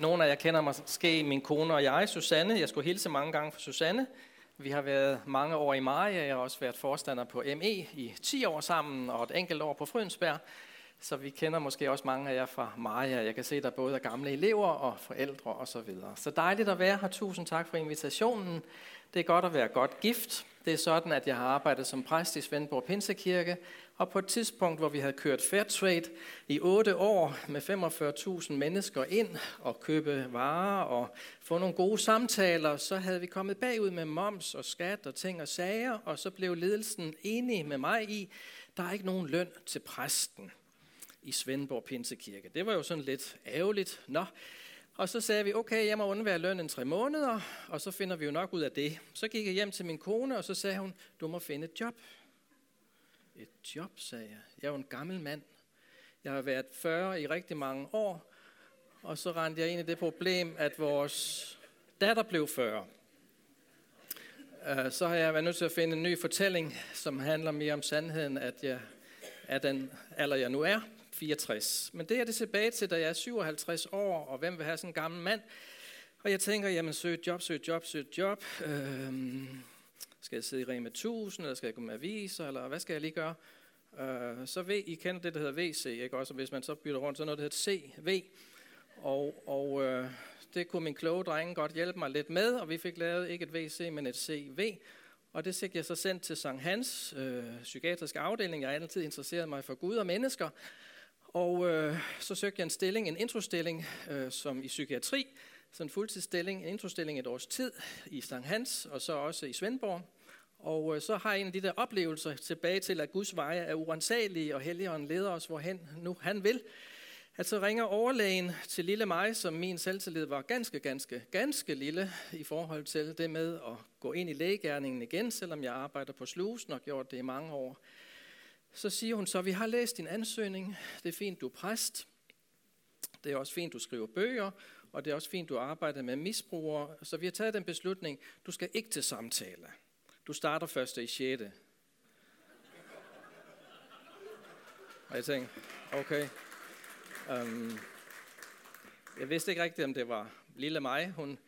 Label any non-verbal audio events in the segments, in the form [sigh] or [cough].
Nogle af jer kender mig måske min kone og jeg, Susanne. Jeg skulle hilse mange gange for Susanne. Vi har været mange år i Maja. Jeg har også været forstander på ME i 10 år sammen, og et enkelt år på Frønsberg. Så vi kender måske også mange af jer fra Maja. Jeg kan se, der både er gamle elever og forældre osv. Så, videre. så dejligt at være her. Tusind tak for invitationen. Det er godt at være godt gift. Det er sådan, at jeg har arbejdet som præst i Svendborg Pinsekirke, og på et tidspunkt, hvor vi havde kørt Fairtrade i otte år med 45.000 mennesker ind og købe varer og få nogle gode samtaler, så havde vi kommet bagud med moms og skat og ting og sager, og så blev ledelsen enig med mig i, der er ikke nogen løn til præsten i Svendborg Pinsekirke. Det var jo sådan lidt ærgerligt. Nå. Og så sagde vi, okay, jeg må undvære lønnen tre måneder, og så finder vi jo nok ud af det. Så gik jeg hjem til min kone, og så sagde hun, du må finde et job. Et job, sagde jeg. Jeg er jo en gammel mand. Jeg har været 40 i rigtig mange år, og så rendte jeg ind i det problem, at vores datter blev 40. Øh, så har jeg været nødt til at finde en ny fortælling, som handler mere om sandheden, at jeg er den alder, jeg nu er, 64. Men det er det tilbage til, da jeg er 57 år, og hvem vil have sådan en gammel mand? Og jeg tænker, jamen søg et job, søg et job, søg et job. Øhm, skal jeg sidde i Rema 1000, eller skal jeg gå med aviser, eller hvad skal jeg lige gøre? Øh, så V, I kender det, der hedder VC, ikke også? Hvis man så bytter rundt, så er noget, der hedder CV. Og, og øh, det kunne min kloge drenge godt hjælpe mig lidt med, og vi fik lavet ikke et VC, men et CV. Og det fik jeg så sendt til Sankt Hans øh, psykiatriske afdeling. Jeg har altid interesseret mig for Gud og mennesker. Og øh, så søgte jeg en stilling, en introstilling, øh, som i psykiatri, så en fuldtidsstilling, en introstilling et års tid i Stang Hans, og så også i Svendborg. Og øh, så har jeg en af de der oplevelser tilbage til, at Guds veje er urensagelige, og Helligånden leder os, hvorhen nu han vil. At så ringer overlægen til lille mig, som min selvtillid var ganske, ganske, ganske lille i forhold til det med at gå ind i lægegærningen igen, selvom jeg arbejder på slusen og gjort det i mange år. Så siger hun så, vi har læst din ansøgning, det er fint, du er præst, det er også fint, du skriver bøger, og det er også fint, du arbejder med misbrugere, så vi har taget den beslutning, du skal ikke til samtale. Du starter først i 6. Og jeg tænkte, okay. Um, jeg vidste ikke rigtigt, om det var lille mig, hun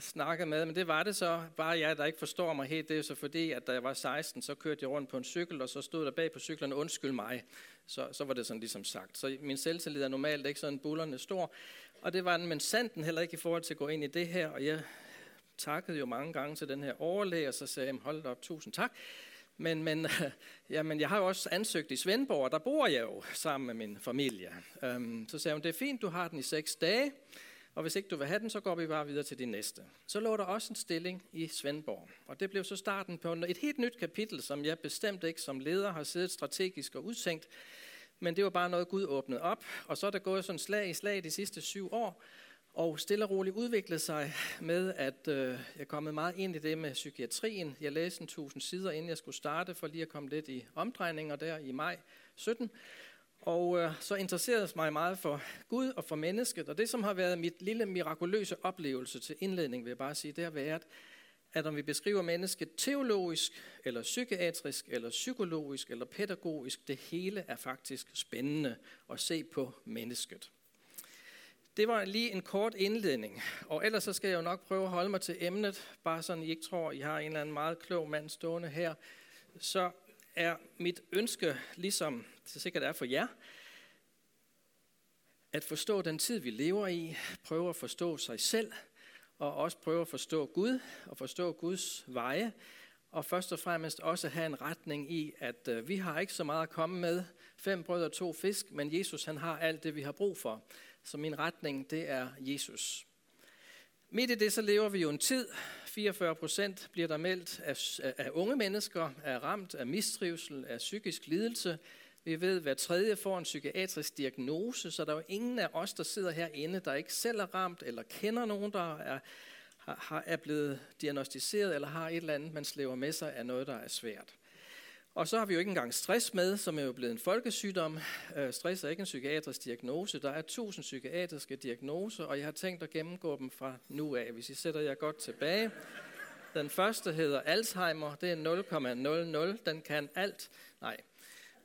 snakket med, men det var det så. Bare jeg, der ikke forstår mig helt, det er jo så fordi, at da jeg var 16, så kørte jeg rundt på en cykel, og så stod der bag på cyklen, undskyld mig. Så, så var det sådan ligesom sagt. Så min selvtillid er normalt ikke sådan bullerne stor. Og det var den, men sanden heller ikke i forhold til at gå ind i det her. Og jeg takkede jo mange gange til den her overlæge, og så sagde jeg, hold da op, tusind tak. Men, men, [laughs] jamen, jeg har jo også ansøgt i Svendborg, og der bor jeg jo sammen med min familie. Um, så sagde hun, det er fint, du har den i seks dage, og hvis ikke du vil have den, så går vi bare videre til det næste. Så lå der også en stilling i Svendborg, og det blev så starten på et helt nyt kapitel, som jeg bestemt ikke som leder har siddet strategisk og udtænkt, men det var bare noget, Gud åbnede op, og så er der gået sådan slag i slag de sidste syv år, og stille og roligt udviklede sig med, at øh, jeg er kommet meget ind i det med psykiatrien. Jeg læste en tusind sider, inden jeg skulle starte, for lige at komme lidt i omdrejninger der i maj 17. Og øh, så interesserede mig meget for Gud og for mennesket. Og det, som har været mit lille mirakuløse oplevelse til indledning, vil jeg bare sige, det har været, at om vi beskriver mennesket teologisk, eller psykiatrisk, eller psykologisk, eller pædagogisk, det hele er faktisk spændende at se på mennesket. Det var lige en kort indledning, og ellers så skal jeg jo nok prøve at holde mig til emnet, bare sådan I ikke tror, I har en eller anden meget klog mand stående her. Så er mit ønske, ligesom det sikkert er for jer, at forstå den tid, vi lever i, prøve at forstå sig selv, og også prøve at forstå Gud, og forstå Guds veje, og først og fremmest også have en retning i, at øh, vi har ikke så meget at komme med, fem brød og to fisk, men Jesus han har alt det, vi har brug for. Så min retning, det er Jesus. Midt i det, så lever vi jo en tid. 44 procent bliver der meldt af, at unge mennesker, er ramt af mistrivsel, af psykisk lidelse. Vi ved, at hver tredje får en psykiatrisk diagnose, så der er jo ingen af os, der sidder herinde, der ikke selv er ramt, eller kender nogen, der er, har, er blevet diagnostiseret, eller har et eller andet, man slæver med sig af noget, der er svært. Og så har vi jo ikke engang stress med, som er jo blevet en folkesygdom. Øh, stress er ikke en psykiatrisk diagnose. Der er tusind psykiatriske diagnoser, og jeg har tænkt at gennemgå dem fra nu af, hvis I sætter jer godt tilbage. Den første hedder Alzheimer, det er 0,00, den kan alt. Nej,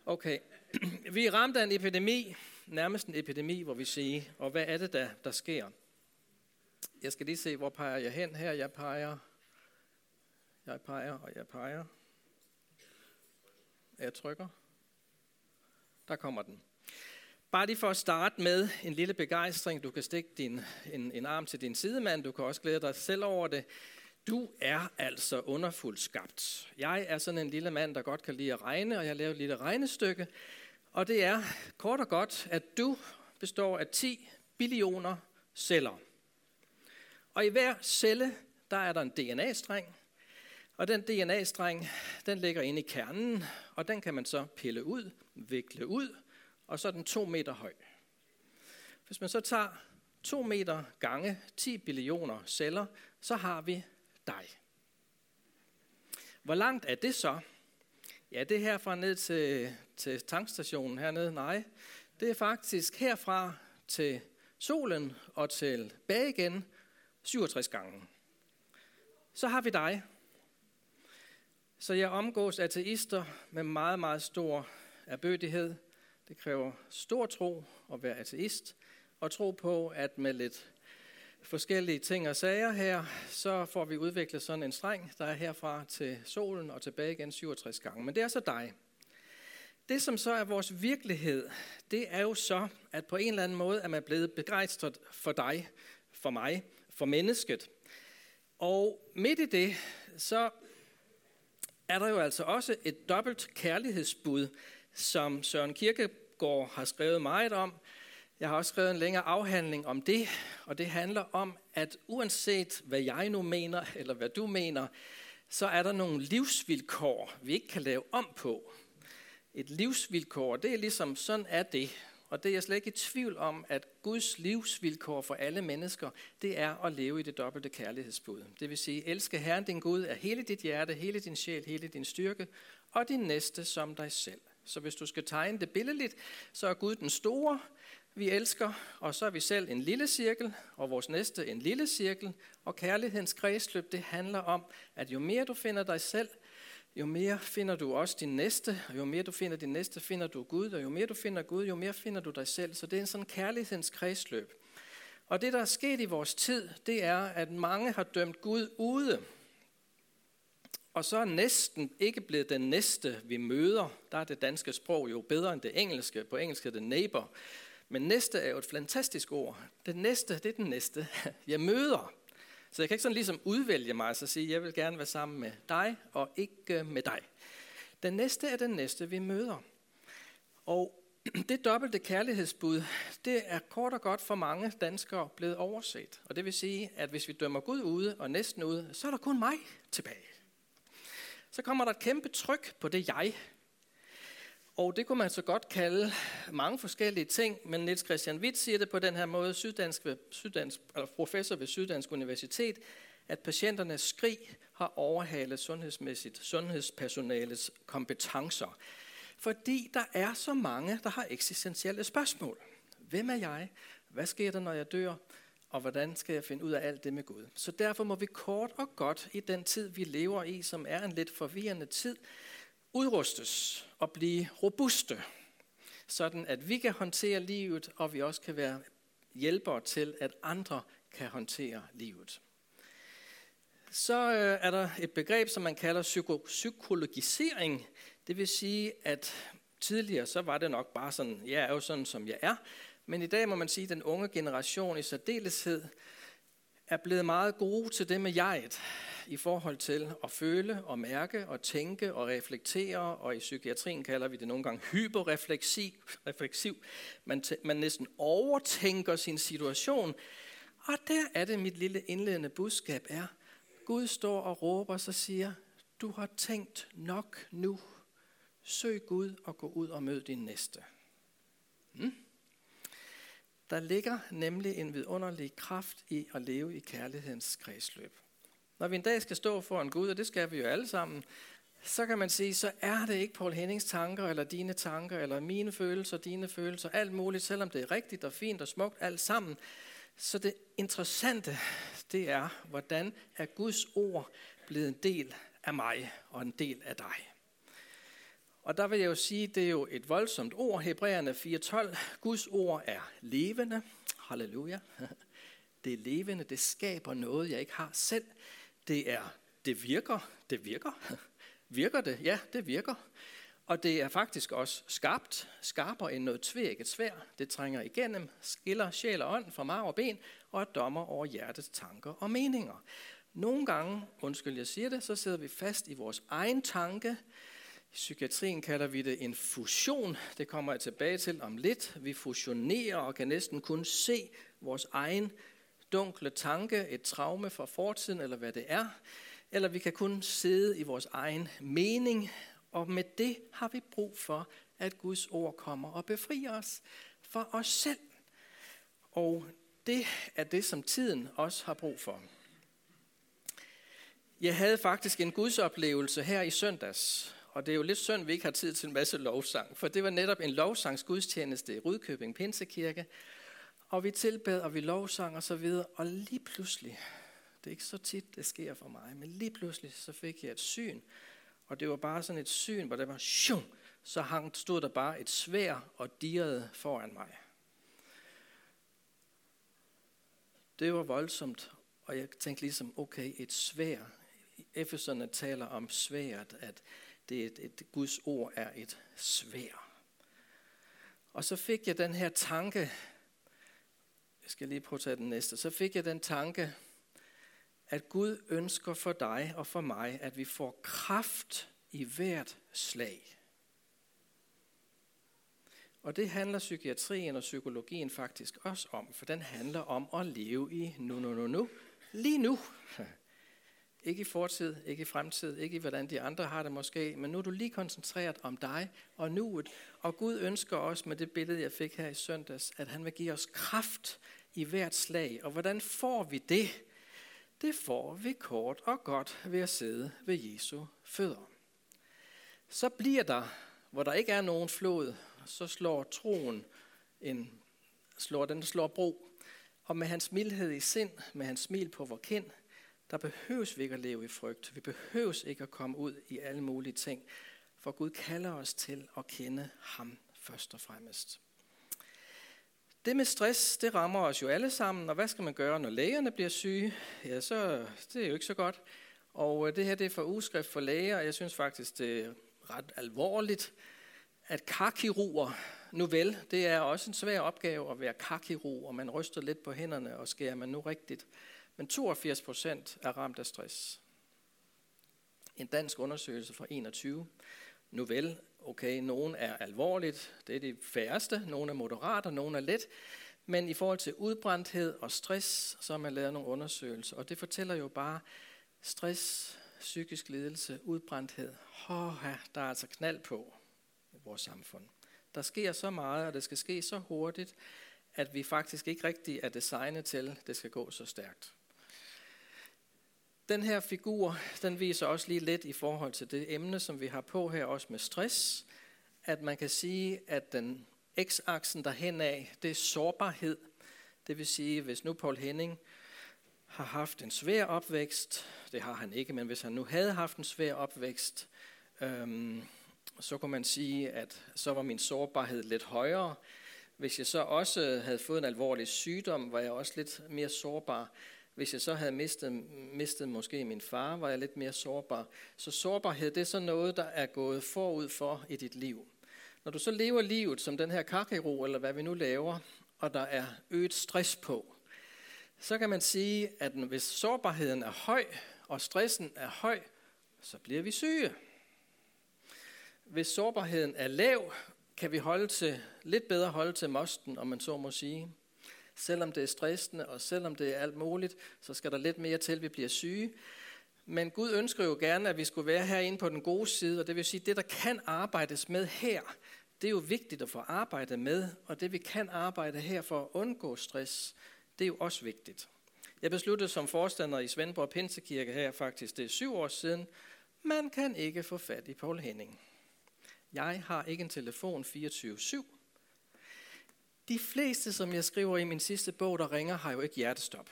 okay. [clears throat] Vi er ramt af en epidemi, nærmest en epidemi, hvor vi siger, og hvad er det, der, der sker? Jeg skal lige se, hvor peger jeg hen her. Jeg peger, jeg peger, og jeg peger. Jeg trykker. Der kommer den. Bare lige for at starte med en lille begejstring. Du kan stikke din, en, en arm til din sidemand. Du kan også glæde dig selv over det. Du er altså underfuldt skabt. Jeg er sådan en lille mand, der godt kan lide at regne, og jeg laver et lille regnestykke. Og det er kort og godt, at du består af 10 billioner celler. Og i hver celle, der er der en DNA-streng. Og den DNA-streng, den ligger inde i kernen, og den kan man så pille ud, vikle ud, og så er den to meter høj. Hvis man så tager 2 meter gange 10 billioner celler, så har vi dig. Hvor langt er det så? Ja, det er herfra ned til, til tankstationen hernede. Nej, det er faktisk herfra til solen og tilbage igen 67 gange. Så har vi dig. Så jeg omgås ateister med meget, meget stor erbødighed. Det kræver stor tro at være ateist, og tro på, at med lidt forskellige ting og sager her, så får vi udviklet sådan en streng, der er herfra til solen og tilbage igen 67 gange. Men det er så dig. Det, som så er vores virkelighed, det er jo så, at på en eller anden måde er man blevet begejstret for dig, for mig, for mennesket. Og midt i det, så er der jo altså også et dobbelt kærlighedsbud, som Søren Kierkegaard har skrevet meget om, jeg har også skrevet en længere afhandling om det, og det handler om, at uanset hvad jeg nu mener, eller hvad du mener, så er der nogle livsvilkår, vi ikke kan lave om på. Et livsvilkår, det er ligesom, sådan er det. Og det er jeg slet ikke i tvivl om, at Guds livsvilkår for alle mennesker, det er at leve i det dobbelte kærlighedsbud. Det vil sige, elske Herren din Gud af hele dit hjerte, hele din sjæl, hele din styrke, og din næste som dig selv. Så hvis du skal tegne det billedligt, så er Gud den store, vi elsker, og så er vi selv en lille cirkel, og vores næste en lille cirkel. Og kærlighedens kredsløb, det handler om, at jo mere du finder dig selv, jo mere finder du også din næste, og jo mere du finder din næste, finder du Gud, og jo mere du finder Gud, jo mere finder du dig selv. Så det er en sådan kærlighedens kredsløb. Og det, der er sket i vores tid, det er, at mange har dømt Gud ude. Og så er næsten ikke blevet den næste, vi møder. Der er det danske sprog jo bedre end det engelske. På engelsk er det neighbor. Men næste er jo et fantastisk ord. Det næste, det er den næste. Jeg møder. Så jeg kan ikke sådan ligesom udvælge mig og så sige, jeg vil gerne være sammen med dig og ikke øh, med dig. Den næste er den næste, vi møder. Og [clears throat] det dobbelte kærlighedsbud, det er kort og godt for mange danskere blevet overset. Og det vil sige, at hvis vi dømmer Gud ude og næsten ude, så er der kun mig tilbage. Så kommer der et kæmpe tryk på det jeg, og det kunne man så godt kalde mange forskellige ting, men Niels Christian Witt siger det på den her måde, Syddansk, Syddansk, eller professor ved Syddansk Universitet, at patienternes skrig har overhalet sundhedsmæssigt sundhedspersonalets kompetencer. Fordi der er så mange, der har eksistentielle spørgsmål. Hvem er jeg? Hvad sker der, når jeg dør? Og hvordan skal jeg finde ud af alt det med Gud? Så derfor må vi kort og godt i den tid, vi lever i, som er en lidt forvirrende tid, udrustes og blive robuste, sådan at vi kan håndtere livet, og vi også kan være hjælpere til, at andre kan håndtere livet. Så øh, er der et begreb, som man kalder psyko- psykologisering. Det vil sige, at tidligere så var det nok bare sådan, jeg er jo sådan, som jeg er. Men i dag må man sige, at den unge generation i særdeleshed er blevet meget gode til det med jeget i forhold til at føle og mærke og tænke og reflektere, og i psykiatrien kalder vi det nogle gange hyperrefleksiv. Man, man næsten overtænker sin situation. Og der er det, mit lille indledende budskab er, Gud står og råber og siger, du har tænkt nok nu. Søg Gud og gå ud og mød din næste. Hmm? Der ligger nemlig en vidunderlig kraft i at leve i kærlighedens kredsløb. Når vi en dag skal stå foran Gud, og det skal vi jo alle sammen, så kan man sige, så er det ikke Paul Hennings tanker, eller dine tanker, eller mine følelser, dine følelser, alt muligt, selvom det er rigtigt og fint og smukt alt sammen. Så det interessante, det er, hvordan er Guds ord blevet en del af mig og en del af dig. Og der vil jeg jo sige, det er jo et voldsomt ord, Hebræerne 4.12. Guds ord er levende. Halleluja. [laughs] det er levende, det skaber noget, jeg ikke har selv. Det er, det virker, det virker. [laughs] Virker det? Ja, det virker. Og det er faktisk også skarpt, skarpere end noget tvækket svær. Det trænger igennem, skiller sjæl og ånd fra marv og ben, og er dommer over hjertets tanker og meninger. Nogle gange, undskyld jeg siger det, så sidder vi fast i vores egen tanke. I psykiatrien kalder vi det en fusion. Det kommer jeg tilbage til om lidt. Vi fusionerer og kan næsten kun se vores egen dunkle tanke, et traume fra fortiden eller hvad det er. Eller vi kan kun sidde i vores egen mening, og med det har vi brug for, at Guds ord kommer og befrier os for os selv. Og det er det, som tiden også har brug for. Jeg havde faktisk en gudsoplevelse her i søndags, og det er jo lidt synd, at vi ikke har tid til en masse lovsang, for det var netop en lovsangsgudstjeneste i Rudkøbing Pinsekirke, og vi tilbad, og vi lovsang og så videre, og lige pludselig, det er ikke så tit, det sker for mig, men lige pludselig så fik jeg et syn, og det var bare sådan et syn, hvor der var shum, så hang, stod der bare et svær og dirrede foran mig. Det var voldsomt, og jeg tænkte ligesom, okay, et svær. Efeserne taler om sværet, at det er et, et Guds ord er et svær. Og så fik jeg den her tanke, jeg skal lige prøve at tage den næste, så fik jeg den tanke, at Gud ønsker for dig og for mig, at vi får kraft i hvert slag. Og det handler psykiatrien og psykologien faktisk også om, for den handler om at leve i nu, nu, nu, nu, lige nu. Ikke i fortid, ikke i fremtid, ikke i hvordan de andre har det måske, men nu er du lige koncentreret om dig og nuet. Og Gud ønsker også med det billede, jeg fik her i søndags, at han vil give os kraft i hvert slag. Og hvordan får vi det? Det får vi kort og godt ved at sidde ved Jesu fødder. Så bliver der, hvor der ikke er nogen flod, så slår troen en, slår, den slår bro. Og med hans mildhed i sind, med hans smil på vor kind, der behøves vi ikke at leve i frygt. Vi behøves ikke at komme ud i alle mulige ting, for Gud kalder os til at kende ham først og fremmest. Det med stress, det rammer os jo alle sammen, og hvad skal man gøre, når lægerne bliver syge? Ja, så det er jo ikke så godt. Og øh, det her det er for ugeskrift for læger, og jeg synes faktisk, det er ret alvorligt, at karkirurger, nu vel, det er også en svær opgave at være karkirurg, og man ryster lidt på hænderne, og skærer man nu rigtigt. Men 82 procent er ramt af stress. En dansk undersøgelse fra 21. Nu vel, okay, nogen er alvorligt, det er de færreste, nogen er moderat, og nogen er let. Men i forhold til udbrændthed og stress, så har man lavet nogle undersøgelser, og det fortæller jo bare, stress, psykisk lidelse, udbrændthed, oh, der er altså knald på i vores samfund. Der sker så meget, og det skal ske så hurtigt, at vi faktisk ikke rigtig er designet til, at det skal gå så stærkt. Den her figur, den viser også lige lidt i forhold til det emne, som vi har på her, også med stress, at man kan sige, at den x-aksen derhen af, det er sårbarhed. Det vil sige, hvis nu Paul Henning har haft en svær opvækst, det har han ikke, men hvis han nu havde haft en svær opvækst, øhm, så kunne man sige, at så var min sårbarhed lidt højere. Hvis jeg så også havde fået en alvorlig sygdom, var jeg også lidt mere sårbar. Hvis jeg så havde mistet, mistet måske min far, var jeg lidt mere sårbar. Så sårbarhed, det er så noget, der er gået forud for i dit liv. Når du så lever livet som den her kakero, eller hvad vi nu laver, og der er øget stress på, så kan man sige, at hvis sårbarheden er høj, og stressen er høj, så bliver vi syge. Hvis sårbarheden er lav, kan vi holde til, lidt bedre holde til mosten, om man så må sige. Selvom det er stressende, og selvom det er alt muligt, så skal der lidt mere til, at vi bliver syge. Men Gud ønsker jo gerne, at vi skulle være herinde på den gode side, og det vil sige, at det, der kan arbejdes med her, det er jo vigtigt at få arbejdet med, og det vi kan arbejde her for at undgå stress, det er jo også vigtigt. Jeg besluttede som forstander i Svendborg Pinsekirke her faktisk, det er syv år siden, man kan ikke få fat i Paul Henning. Jeg har ikke en telefon 24-7. De fleste, som jeg skriver i min sidste bog, der ringer, har jo ikke hjertestop.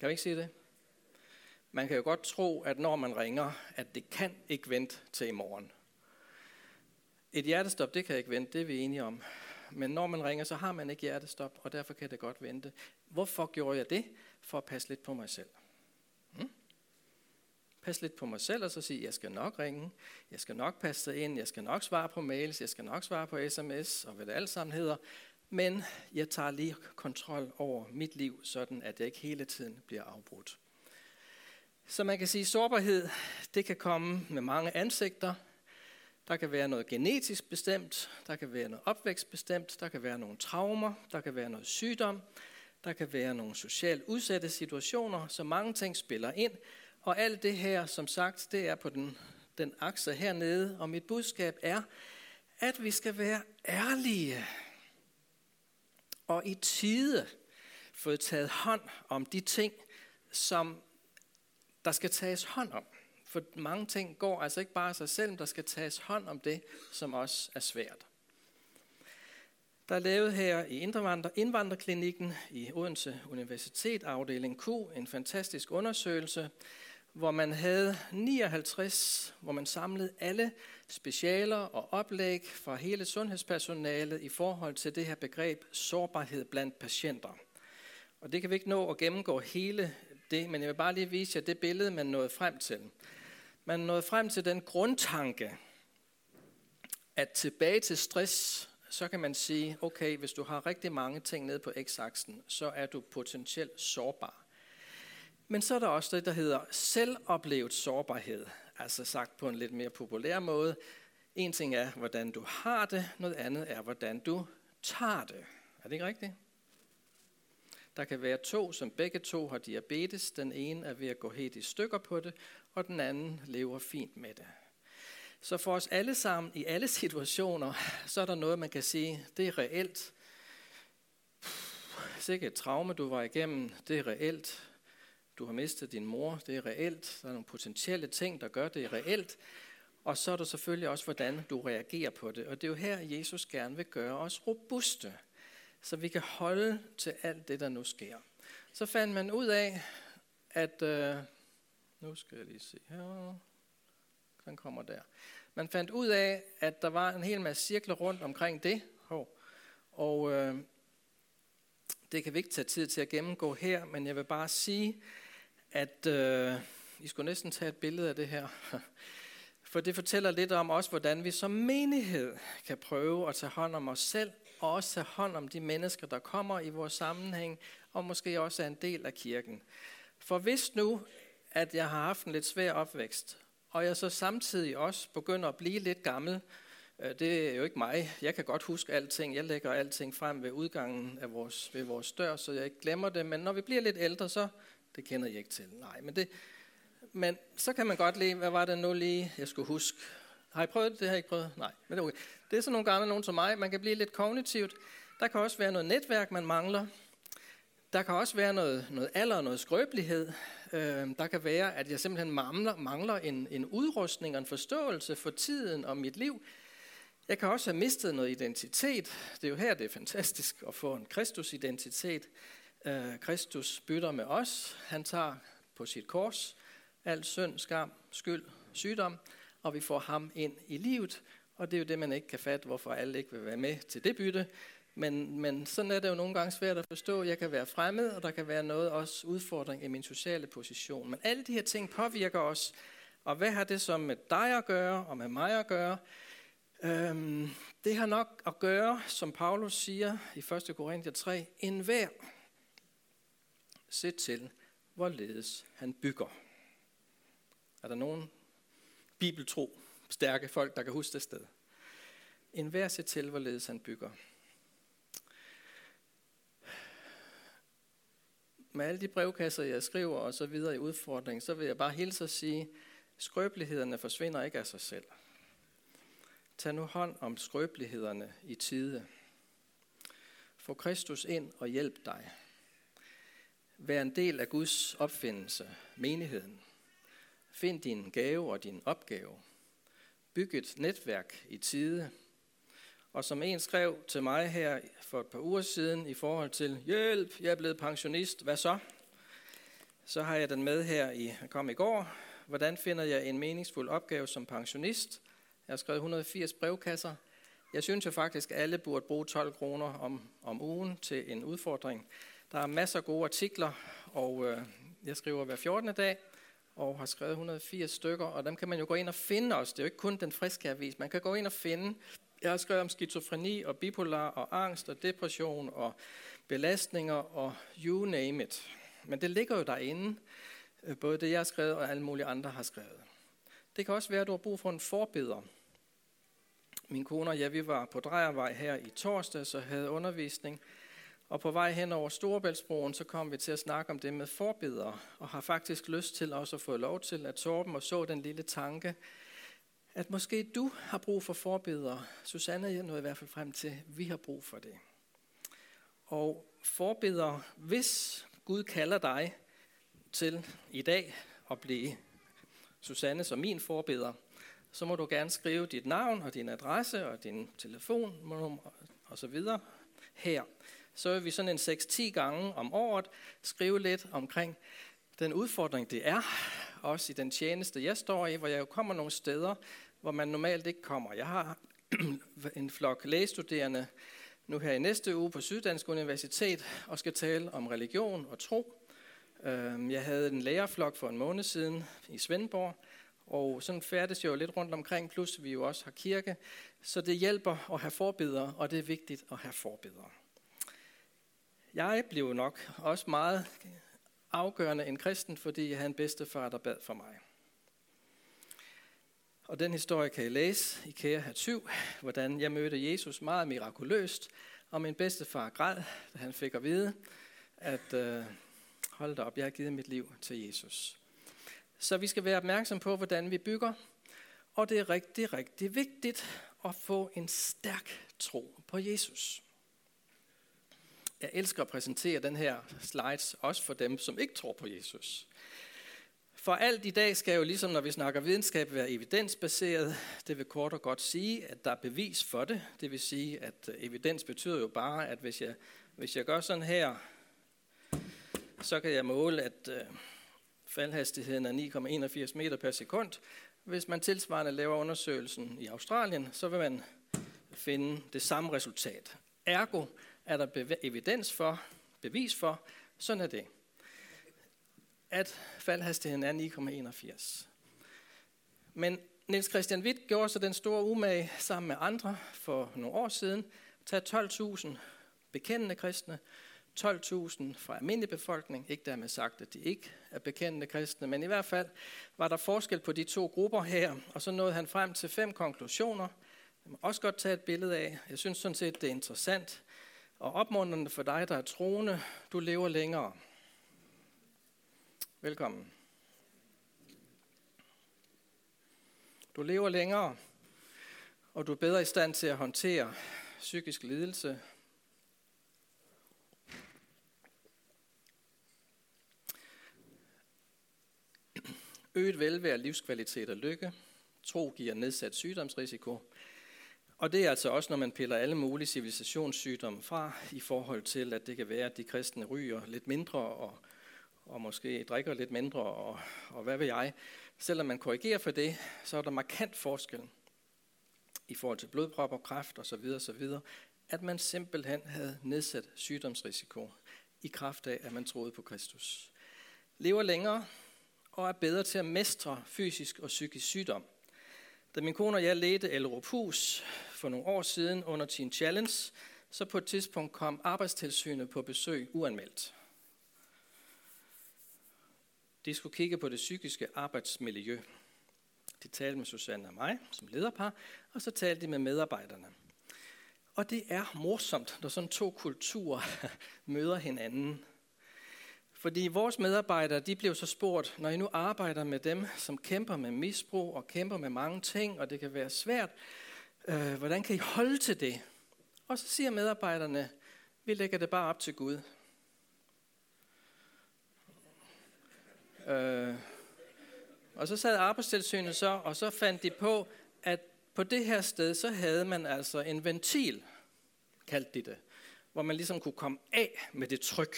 Kan vi ikke sige det? Man kan jo godt tro, at når man ringer, at det kan ikke vente til i morgen. Et hjertestop, det kan ikke vente, det er vi enige om. men når man ringer, så har man ikke hjertestop, og derfor kan det godt vente. Hvorfor gjorde jeg det? For at passe lidt på mig selv passe lidt på mig selv, og så sige, jeg skal nok ringe, jeg skal nok passe det ind, jeg skal nok svare på mails, jeg skal nok svare på sms, og hvad det alt sammen hedder. Men jeg tager lige kontrol over mit liv, sådan at jeg ikke hele tiden bliver afbrudt. Så man kan sige, at sårbarhed, det kan komme med mange ansigter. Der kan være noget genetisk bestemt, der kan være noget opvækstbestemt, der kan være nogle traumer, der kan være noget sygdom, der kan være nogle socialt udsatte situationer, så mange ting spiller ind. Og alt det her, som sagt, det er på den, den akse hernede, og mit budskab er, at vi skal være ærlige og i tide få taget hånd om de ting, som der skal tages hånd om. For mange ting går altså ikke bare af sig selv, der skal tages hånd om det, som også er svært. Der er lavet her i indvandrerklinikken i Odense Universitet, afdeling Q, en fantastisk undersøgelse, hvor man havde 59, hvor man samlede alle specialer og oplæg fra hele sundhedspersonalet i forhold til det her begreb sårbarhed blandt patienter. Og det kan vi ikke nå at gennemgå hele det, men jeg vil bare lige vise jer det billede, man nåede frem til. Man nåede frem til den grundtanke, at tilbage til stress, så kan man sige, okay, hvis du har rigtig mange ting nede på x-aksen, så er du potentielt sårbar. Men så er der også det, der hedder selvoplevet sårbarhed, altså sagt på en lidt mere populær måde. En ting er, hvordan du har det, noget andet er, hvordan du tager det. Er det ikke rigtigt? Der kan være to, som begge to har diabetes. Den ene er ved at gå helt i stykker på det, og den anden lever fint med det. Så for os alle sammen, i alle situationer, så er der noget, man kan sige, det er reelt. Sikke et traume, du var igennem, det er reelt. Du har mistet din mor, det er reelt. Der er nogle potentielle ting, der gør det reelt. Og så er der selvfølgelig også, hvordan du reagerer på det. Og det er jo her, Jesus gerne vil gøre os robuste så vi kan holde til alt det, der nu sker. Så fandt man ud af, at, øh, nu skal jeg lige se her, den kommer der. Man fandt ud af, at der var en hel masse cirkler rundt omkring det, og øh, det kan vi ikke tage tid til at gennemgå her, men jeg vil bare sige, at øh, I skulle næsten tage et billede af det her. [laughs] For det fortæller lidt om også, hvordan vi som menighed kan prøve at tage hånd om os selv og også tage hånd om de mennesker, der kommer i vores sammenhæng, og måske også er en del af kirken. For hvis nu, at jeg har haft en lidt svær opvækst, og jeg så samtidig også begynder at blive lidt gammel, øh, det er jo ikke mig. Jeg kan godt huske alting. Jeg lægger alting frem ved udgangen af vores, ved vores dør, så jeg ikke glemmer det. Men når vi bliver lidt ældre, så... Det kender jeg ikke til. Nej, men, det, men så kan man godt lide, hvad var det nu lige, jeg skulle huske. Har I prøvet det? Det har jeg ikke prøvet. Nej, men det er okay. Det er sådan nogle gange nogen som mig. Man kan blive lidt kognitivt. Der kan også være noget netværk, man mangler. Der kan også være noget, noget alder og noget skrøbelighed. Øh, der kan være, at jeg simpelthen mangler, mangler en, en udrustning og en forståelse for tiden og mit liv. Jeg kan også have mistet noget identitet. Det er jo her, det er fantastisk at få en Kristus-identitet. Øh, Kristus bytter med os. Han tager på sit kors al synd, skam, skyld, sygdom og vi får ham ind i livet. Og det er jo det, man ikke kan fatte, hvorfor alle ikke vil være med til det bytte. Men, men sådan er det jo nogle gange svært at forstå. Jeg kan være fremmed, og der kan være noget også udfordring i min sociale position. Men alle de her ting påvirker os. Og hvad har det så med dig at gøre, og med mig at gøre? Øhm, det har nok at gøre, som Paulus siger i 1. Korinther 3, enhver se til, hvorledes han bygger. Er der nogen bibeltro, stærke folk, der kan huske det sted. En hver se til, hvorledes han bygger. Med alle de brevkasser, jeg skriver og så videre i udfordringen, så vil jeg bare hilse og sige, skrøbelighederne forsvinder ikke af sig selv. Tag nu hånd om skrøbelighederne i tide. Få Kristus ind og hjælp dig. Vær en del af Guds opfindelse, menigheden. Find din gave og din opgave. Byg et netværk i tide. Og som en skrev til mig her for et par uger siden i forhold til, hjælp, jeg er blevet pensionist, hvad så? Så har jeg den med her i, kom i går. Hvordan finder jeg en meningsfuld opgave som pensionist? Jeg har skrevet 180 brevkasser. Jeg synes jo faktisk, at alle burde bruge 12 kroner om, om ugen til en udfordring. Der er masser af gode artikler, og øh, jeg skriver hver 14. dag, og har skrevet 180 stykker, og dem kan man jo gå ind og finde også. Det er jo ikke kun den friske avis. Man kan gå ind og finde. Jeg har skrevet om skizofreni og bipolar og angst og depression og belastninger og you name it. Men det ligger jo derinde, øh, både det jeg har skrevet og alle mulige andre har skrevet. Det kan også være, at du har brug for en forbeder. Min kone og jeg, vi var på Drejervej her i torsdag, så havde undervisning. Og på vej hen over Storebæltsbroen, så kom vi til at snakke om det med forbedere, og har faktisk lyst til også at få lov til at Torben og så den lille tanke, at måske du har brug for forbedere. Susanne jeg nåede i hvert fald frem til, at vi har brug for det. Og forbedere, hvis Gud kalder dig til i dag at blive Susanne som min forbeder, så må du gerne skrive dit navn og din adresse og din telefonnummer og så videre her. Så vil vi sådan en 6-10 gange om året skrive lidt omkring den udfordring, det er, også i den tjeneste, jeg står i, hvor jeg jo kommer nogle steder, hvor man normalt ikke kommer. Jeg har [clears throat] en flok lægestuderende nu her i næste uge på Syddansk Universitet og skal tale om religion og tro. Øhm, jeg havde en lærerflok for en måned siden i Svendborg, og sådan færdes jeg jo lidt rundt omkring, plus vi jo også har kirke. Så det hjælper at have forbedere, og det er vigtigt at have forbedere. Jeg blev nok også meget afgørende en kristen, fordi jeg havde en bedstefar, der bad for mig. Og den historie kan I læse i Kære 7, hvordan jeg mødte Jesus meget mirakuløst, og min bedstefar græd, da han fik at vide, at øh, hold da op, jeg har givet mit liv til Jesus. Så vi skal være opmærksom på, hvordan vi bygger, og det er rigtig, rigtig vigtigt at få en stærk tro på Jesus. Jeg elsker at præsentere den her slides, også for dem, som ikke tror på Jesus. For alt i dag skal jo ligesom, når vi snakker videnskab, være evidensbaseret. Det vil kort og godt sige, at der er bevis for det. Det vil sige, at øh, evidens betyder jo bare, at hvis jeg, hvis jeg gør sådan her, så kan jeg måle, at øh, faldhastigheden er 9,81 meter per sekund. Hvis man tilsvarende laver undersøgelsen i Australien, så vil man finde det samme resultat. Ergo er der evidens for, bevis for, sådan er det, at faldhastigheden er 9,81. Men Niels Christian Witt gjorde så den store umage sammen med andre for nogle år siden, tage 12.000 bekendende kristne, 12.000 fra almindelig befolkning, ikke dermed sagt, at de ikke er bekendende kristne, men i hvert fald var der forskel på de to grupper her, og så nåede han frem til fem konklusioner. Jeg må også godt tage et billede af. Jeg synes sådan set, det er interessant og opmuntrende for dig, der er troende. Du lever længere. Velkommen. Du lever længere, og du er bedre i stand til at håndtere psykisk lidelse. Øget velvære, livskvalitet og lykke. Tro giver nedsat sygdomsrisiko. Og det er altså også, når man piller alle mulige civilisationssygdomme fra, i forhold til, at det kan være, at de kristne ryger lidt mindre, og, og måske drikker lidt mindre, og, og hvad ved jeg. Selvom man korrigerer for det, så er der markant forskel i forhold til blodpropper, kræft osv. osv., at man simpelthen havde nedsat sygdomsrisiko i kraft af, at man troede på Kristus. Lever længere og er bedre til at mestre fysisk og psykisk sygdom. Da min kone og jeg ledte Ellerup Hus for nogle år siden under Teen Challenge, så på et tidspunkt kom arbejdstilsynet på besøg uanmeldt. De skulle kigge på det psykiske arbejdsmiljø. De talte med Susanne og mig som lederpar, og så talte de med medarbejderne. Og det er morsomt, når sådan to kulturer [laughs] møder hinanden. Fordi vores medarbejdere, de blev så spurgt, når I nu arbejder med dem, som kæmper med misbrug og kæmper med mange ting, og det kan være svært, øh, hvordan kan I holde til det? Og så siger medarbejderne, vi lægger det bare op til Gud. Øh, og så sad arbejdstilsynet så, og så fandt de på, at på det her sted, så havde man altså en ventil, kaldte de det, hvor man ligesom kunne komme af med det tryk.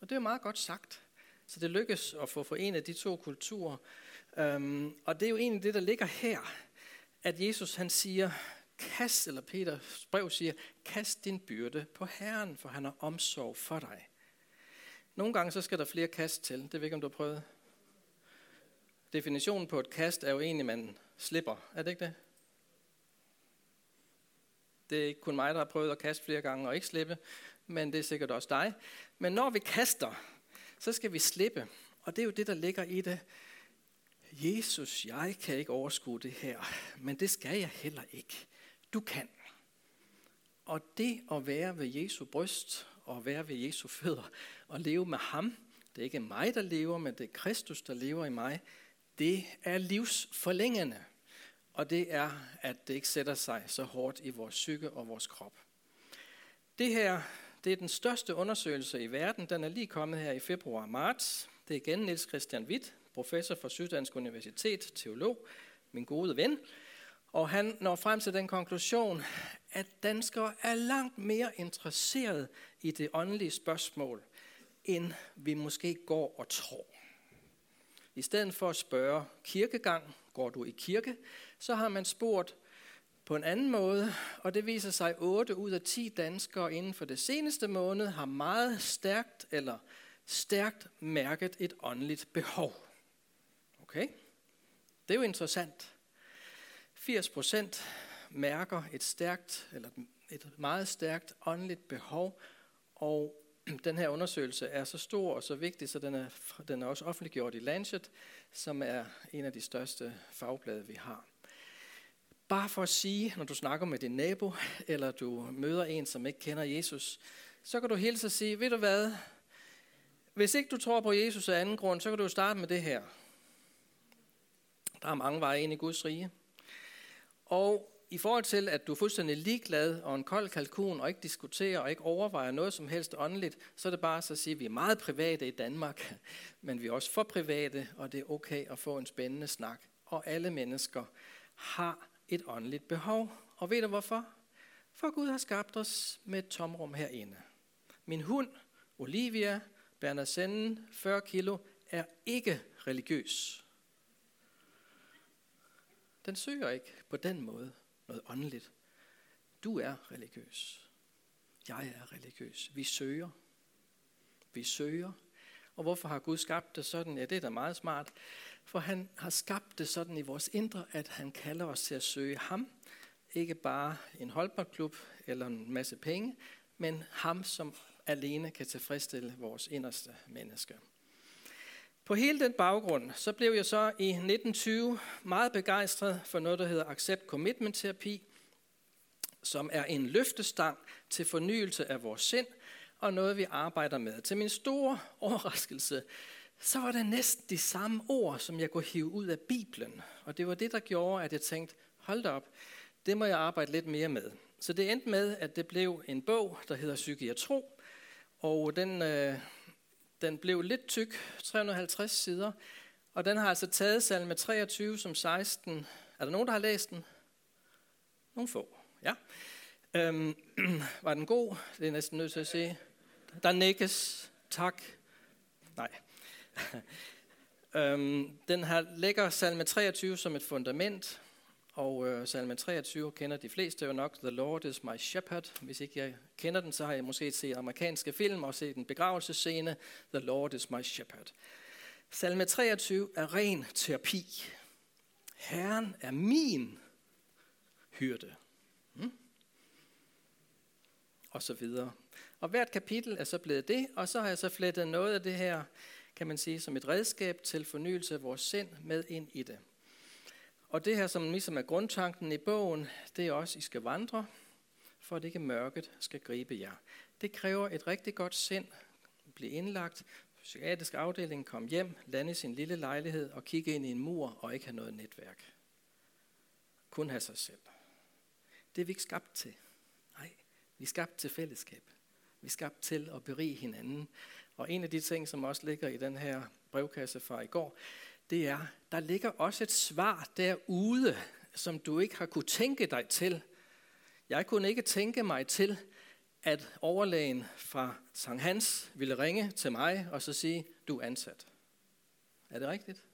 Og det er meget godt sagt. Så det lykkes at få forenet de to kulturer. Um, og det er jo egentlig det, der ligger her, at Jesus han siger, kast, eller Peter brev siger, kast din byrde på Herren, for han har omsorg for dig. Nogle gange så skal der flere kast til. Det ved ikke, om du har prøvet. Definitionen på et kast er jo egentlig, man slipper. Er det ikke det? Det er ikke kun mig, der har prøvet at kaste flere gange og ikke slippe, men det er sikkert også dig. Men når vi kaster, så skal vi slippe. Og det er jo det, der ligger i det. Jesus, jeg kan ikke overskue det her, men det skal jeg heller ikke. Du kan. Og det at være ved Jesu bryst og være ved Jesu fødder og leve med ham, det er ikke mig, der lever, men det er Kristus, der lever i mig, det er livsforlængende. Og det er, at det ikke sætter sig så hårdt i vores psyke og vores krop. Det her, det er den største undersøgelse i verden. Den er lige kommet her i februar marts. Det er igen Niels Christian Witt, professor fra Syddansk Universitet, teolog, min gode ven. Og han når frem til den konklusion, at danskere er langt mere interesseret i det åndelige spørgsmål, end vi måske går og tror. I stedet for at spørge kirkegang, går du i kirke, så har man spurgt på en anden måde, og det viser sig, at 8 ud af 10 danskere inden for det seneste måned har meget stærkt eller stærkt mærket et åndeligt behov. Okay? Det er jo interessant. 80 procent mærker et stærkt, eller et meget stærkt åndeligt behov, og [clears throat] den her undersøgelse er så stor og så vigtig, så den er, den er også offentliggjort i Lancet, som er en af de største fagblade, vi har. Bare for at sige, når du snakker med din nabo, eller du møder en, som ikke kender Jesus, så kan du hilse og sige, ved du hvad, hvis ikke du tror på Jesus af anden grund, så kan du starte med det her. Der er mange veje ind i Guds rige. Og i forhold til, at du er fuldstændig ligeglad og en kold kalkun, og ikke diskuterer og ikke overvejer noget som helst åndeligt, så er det bare så at sige, at vi er meget private i Danmark, [laughs] men vi er også for private, og det er okay at få en spændende snak. Og alle mennesker har et åndeligt behov. Og ved du hvorfor? For Gud har skabt os med et tomrum herinde. Min hund, Olivia, Bernardsen, 40 kilo, er ikke religiøs. Den søger ikke på den måde noget åndeligt. Du er religiøs. Jeg er religiøs. Vi søger. Vi søger. Og hvorfor har Gud skabt det sådan? Ja, det er da meget smart. For han har skabt det sådan i vores indre, at han kalder os til at søge ham. Ikke bare en holdboldklub eller en masse penge, men ham, som alene kan tilfredsstille vores inderste menneske. På hele den baggrund, så blev jeg så i 1920 meget begejstret for noget, der hedder Accept Commitment Terapi, som er en løftestang til fornyelse af vores sind, og noget vi arbejder med. Til min store overraskelse, så var det næsten de samme ord, som jeg kunne hive ud af Bibelen. Og det var det, der gjorde, at jeg tænkte, hold da op, det må jeg arbejde lidt mere med. Så det endte med, at det blev en bog, der hedder Psykiatro, og den, øh, den blev lidt tyk, 350 sider, og den har altså taget salme 23 som 16. Er der nogen, der har læst den? Nogle få, ja. Øhm, [clears throat] var den god? Det er næsten nødt til at sige. Der nikkes. Tak. Nej. [laughs] øhm, den har lægger salme 23 som et fundament, og øh, salme 23 kender de fleste jo nok, The Lord is my shepherd. Hvis ikke jeg kender den, så har jeg måske set amerikanske film og set en begravelsescene, The Lord is my shepherd. Salme 23 er ren terapi. Herren er min hyrde. Hmm? Og så videre. Og hvert kapitel er så blevet det, og så har jeg så flettet noget af det her, kan man sige, som et redskab til fornyelse af vores sind med ind i det. Og det her, som ligesom er grundtanken i bogen, det er også, at I skal vandre, for at ikke mørket skal gribe jer. Det kræver et rigtig godt sind, blive indlagt, psykiatrisk afdeling, komme hjem, lande i sin lille lejlighed og kigge ind i en mur og ikke have noget netværk. Kun have sig selv. Det er vi ikke skabt til. Nej, vi er skabt til fællesskab. Vi er skabt til at berige hinanden. Og en af de ting, som også ligger i den her brevkasse fra i går, det er, der ligger også et svar derude, som du ikke har kunne tænke dig til. Jeg kunne ikke tænke mig til, at overlægen fra Sankt Hans ville ringe til mig og så sige, du er ansat. Er det rigtigt?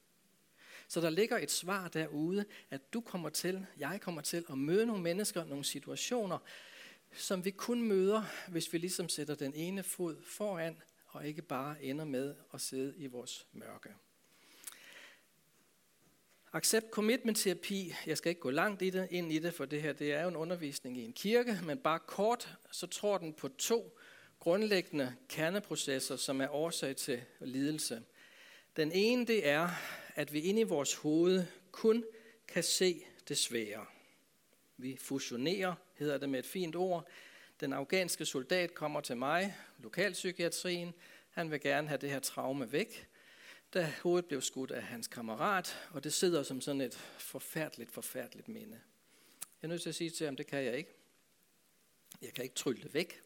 Så der ligger et svar derude, at du kommer til, jeg kommer til at møde nogle mennesker, nogle situationer, som vi kun møder, hvis vi ligesom sætter den ene fod foran, og ikke bare ender med at sidde i vores mørke. Accept commitment terapi, jeg skal ikke gå langt i det, ind i det, for det her det er jo en undervisning i en kirke, men bare kort, så tror den på to grundlæggende kerneprocesser, som er årsag til lidelse. Den ene det er, at vi inde i vores hoved kun kan se det svære. Vi fusionerer, hedder det med et fint ord. Den afghanske soldat kommer til mig, lokalpsykiatrien. Han vil gerne have det her traume væk da hovedet blev skudt af hans kammerat, og det sidder som sådan et forfærdeligt, forfærdeligt minde. Jeg er nødt til at sige til ham, det kan jeg ikke. Jeg kan ikke trylle det væk,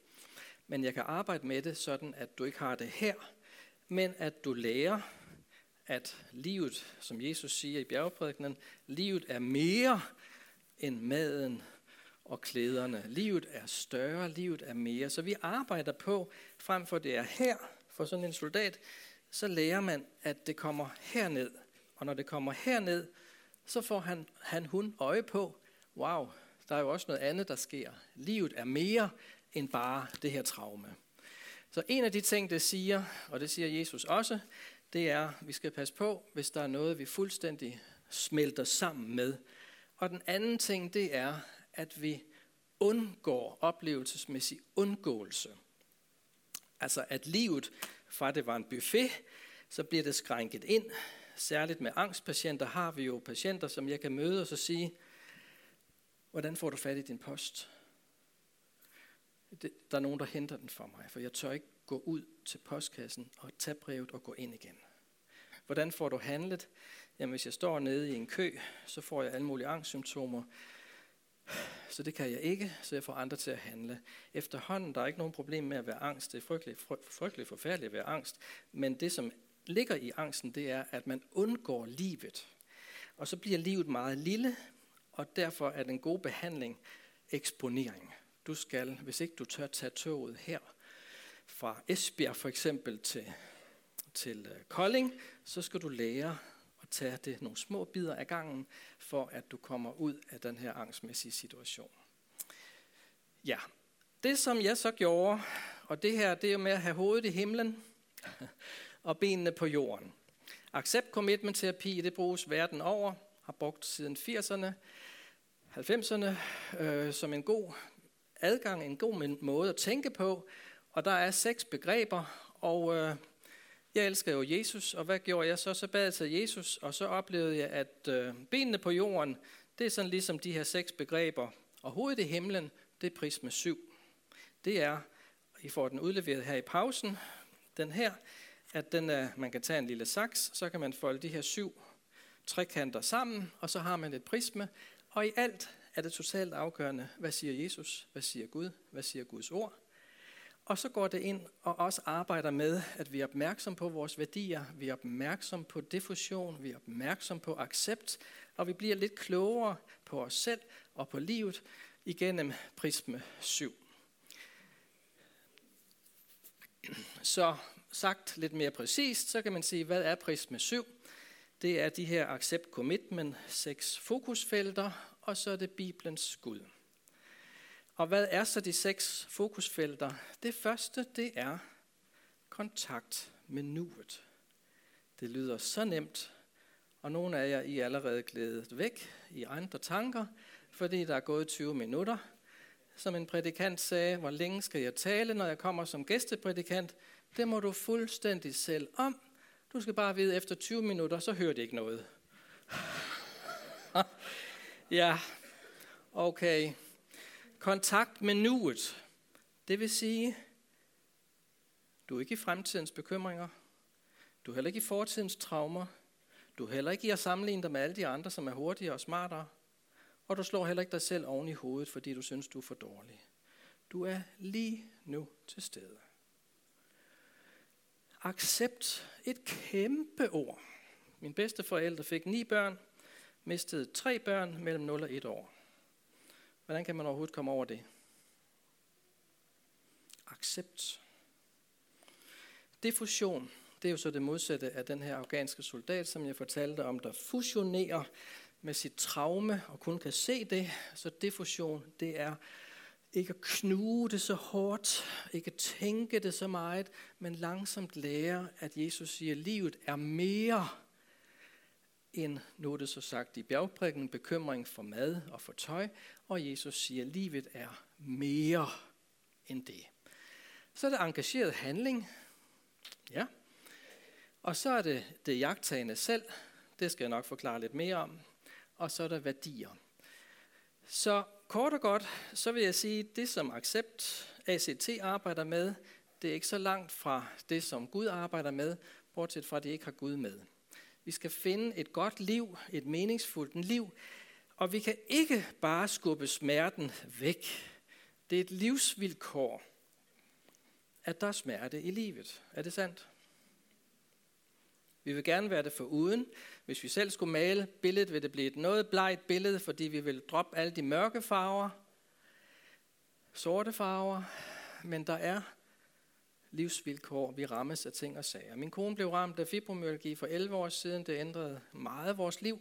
men jeg kan arbejde med det sådan, at du ikke har det her, men at du lærer, at livet, som Jesus siger i bjergprædikenen, livet er mere end maden og klæderne. Livet er større, livet er mere. Så vi arbejder på, frem for det er her, for sådan en soldat, så lærer man, at det kommer herned. Og når det kommer herned, så får han, han hun øje på, wow, der er jo også noget andet, der sker. Livet er mere end bare det her traume. Så en af de ting, det siger, og det siger Jesus også, det er, at vi skal passe på, hvis der er noget, vi fuldstændig smelter sammen med. Og den anden ting, det er, at vi undgår oplevelsesmæssig undgåelse. Altså at livet fra det var en buffet, så bliver det skrænket ind. Særligt med angstpatienter har vi jo patienter, som jeg kan møde og så sige, hvordan får du fat i din post? Det, der er nogen, der henter den for mig, for jeg tør ikke gå ud til postkassen og tage brevet og gå ind igen. Hvordan får du handlet? Jamen, hvis jeg står nede i en kø, så får jeg alle mulige angstsymptomer. Så det kan jeg ikke, så jeg får andre til at handle. Efterhånden, der er ikke nogen problem med at være angst. Det er frygteligt, frygteligt forfærdeligt at være angst. Men det, som ligger i angsten, det er, at man undgår livet. Og så bliver livet meget lille, og derfor er den gode behandling eksponering. Du skal, hvis ikke du tør tage toget her, fra Esbjerg for eksempel til, til øh, Kolding, så skal du lære tage det nogle små bidder af gangen, for at du kommer ud af den her angstmæssige situation. Ja, det som jeg så gjorde, og det her, det er jo med at have hovedet i himlen [laughs] og benene på jorden. Accept commitment terapi, det bruges verden over, har brugt siden 80'erne, 90'erne, øh, som en god adgang, en god måde at tænke på. Og der er seks begreber, og øh, jeg elsker jo Jesus, og hvad gjorde jeg så? Så bad jeg til Jesus, og så oplevede jeg, at øh, benene på jorden, det er sådan ligesom de her seks begreber. Og hovedet i himlen, det er prisme 7. Det er, I får den udleveret her i pausen, den her, at den er, man kan tage en lille saks, så kan man folde de her syv trekanter sammen, og så har man et prisme, og i alt er det totalt afgørende, hvad siger Jesus, hvad siger Gud, hvad siger Guds ord. Og så går det ind og også arbejder med, at vi er opmærksom på vores værdier, vi er opmærksom på diffusion, vi er opmærksom på accept, og vi bliver lidt klogere på os selv og på livet igennem prisme 7. Så sagt lidt mere præcist, så kan man sige, hvad er prisme 7? Det er de her accept commitment, seks fokusfelter, og så er det Bibelens Gud. Og hvad er så de seks fokusfelter? Det første, det er kontakt med nuet. Det lyder så nemt, og nogle af jer I er allerede glædet væk i andre tanker, fordi der er gået 20 minutter. Som en prædikant sagde, hvor længe skal jeg tale, når jeg kommer som gæsteprædikant? Det må du fuldstændig selv om. Du skal bare vide, at efter 20 minutter, så hører det ikke noget. [laughs] ja, okay. Kontakt med nuet. Det vil sige, du er ikke i fremtidens bekymringer. Du er heller ikke i fortidens traumer. Du er heller ikke i at sammenligne dig med alle de andre, som er hurtigere og smartere. Og du slår heller ikke dig selv oven i hovedet, fordi du synes, du er for dårlig. Du er lige nu til stede. Accept. Et kæmpe ord. Min bedste forældre fik ni børn, mistede tre børn mellem 0 og 1 år. Hvordan kan man overhovedet komme over det? Accept. Diffusion. det er jo så det modsatte af den her afghanske soldat, som jeg fortalte om, der fusionerer med sit traume og kun kan se det. Så defusion, det er ikke at knuge det så hårdt, ikke at tænke det så meget, men langsomt lære, at Jesus siger, at livet er mere end, nu er det så sagt i bjergprækken, bekymring for mad og for tøj, og Jesus siger, at livet er mere end det. Så er det engageret handling, ja, og så er det det jagttagende selv, det skal jeg nok forklare lidt mere om, og så er der værdier. Så kort og godt, så vil jeg sige, at det som Accept ACT arbejder med, det er ikke så langt fra det, som Gud arbejder med, bortset fra, at det ikke har Gud med. Vi skal finde et godt liv, et meningsfuldt liv, og vi kan ikke bare skubbe smerten væk. Det er et livsvilkår, at der er smerte i livet. Er det sandt? Vi vil gerne være det for uden. Hvis vi selv skulle male billedet, vil det blive et noget blegt billede, fordi vi vil droppe alle de mørke farver, sorte farver, men der er livsvilkår, vi rammes af ting og sager. Min kone blev ramt af fibromyalgi for 11 år siden. Det ændrede meget vores liv.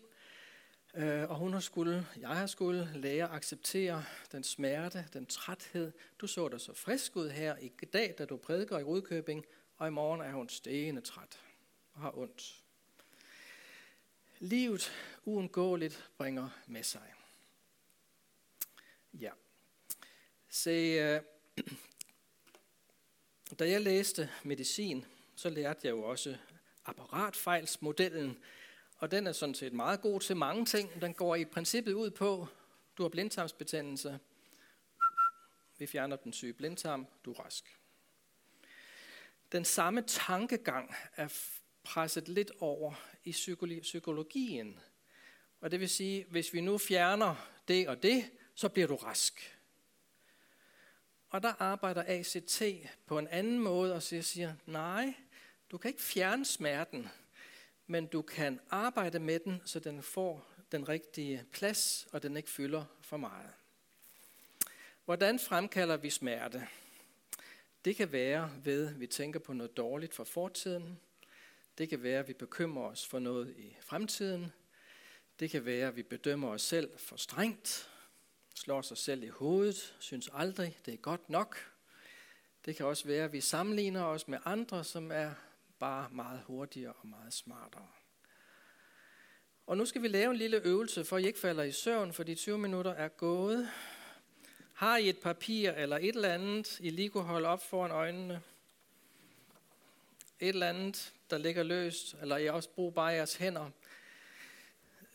Øh, og hun har skulle, jeg har skulle lære at acceptere den smerte, den træthed. Du så dig så frisk ud her i dag, da du prædiker i Rudkøbing, og i morgen er hun stegende træt og har ondt. Livet uundgåeligt bringer med sig. Ja. Se, øh, [clears throat] da jeg læste medicin, så lærte jeg jo også apparatfejlsmodellen, og den er sådan set meget god til mange ting. Den går i princippet ud på, du har blindtarmsbetændelse, vi fjerner den syge blindtarm, du er rask. Den samme tankegang er presset lidt over i psykologien. Og det vil sige, hvis vi nu fjerner det og det, så bliver du rask. Og der arbejder ACT på en anden måde og siger, nej, du kan ikke fjerne smerten, men du kan arbejde med den, så den får den rigtige plads, og den ikke fylder for meget. Hvordan fremkalder vi smerte? Det kan være ved, at vi tænker på noget dårligt fra fortiden. Det kan være, at vi bekymrer os for noget i fremtiden. Det kan være, at vi bedømmer os selv for strengt, slår sig selv i hovedet, synes aldrig, det er godt nok. Det kan også være, at vi sammenligner os med andre, som er bare meget hurtigere og meget smartere. Og nu skal vi lave en lille øvelse, for at I ikke falder i søvn, for de 20 minutter er gået. Har I et papir eller et eller andet, I lige kunne holde op foran øjnene? Et eller andet, der ligger løst, eller I også bruger bare jeres hænder.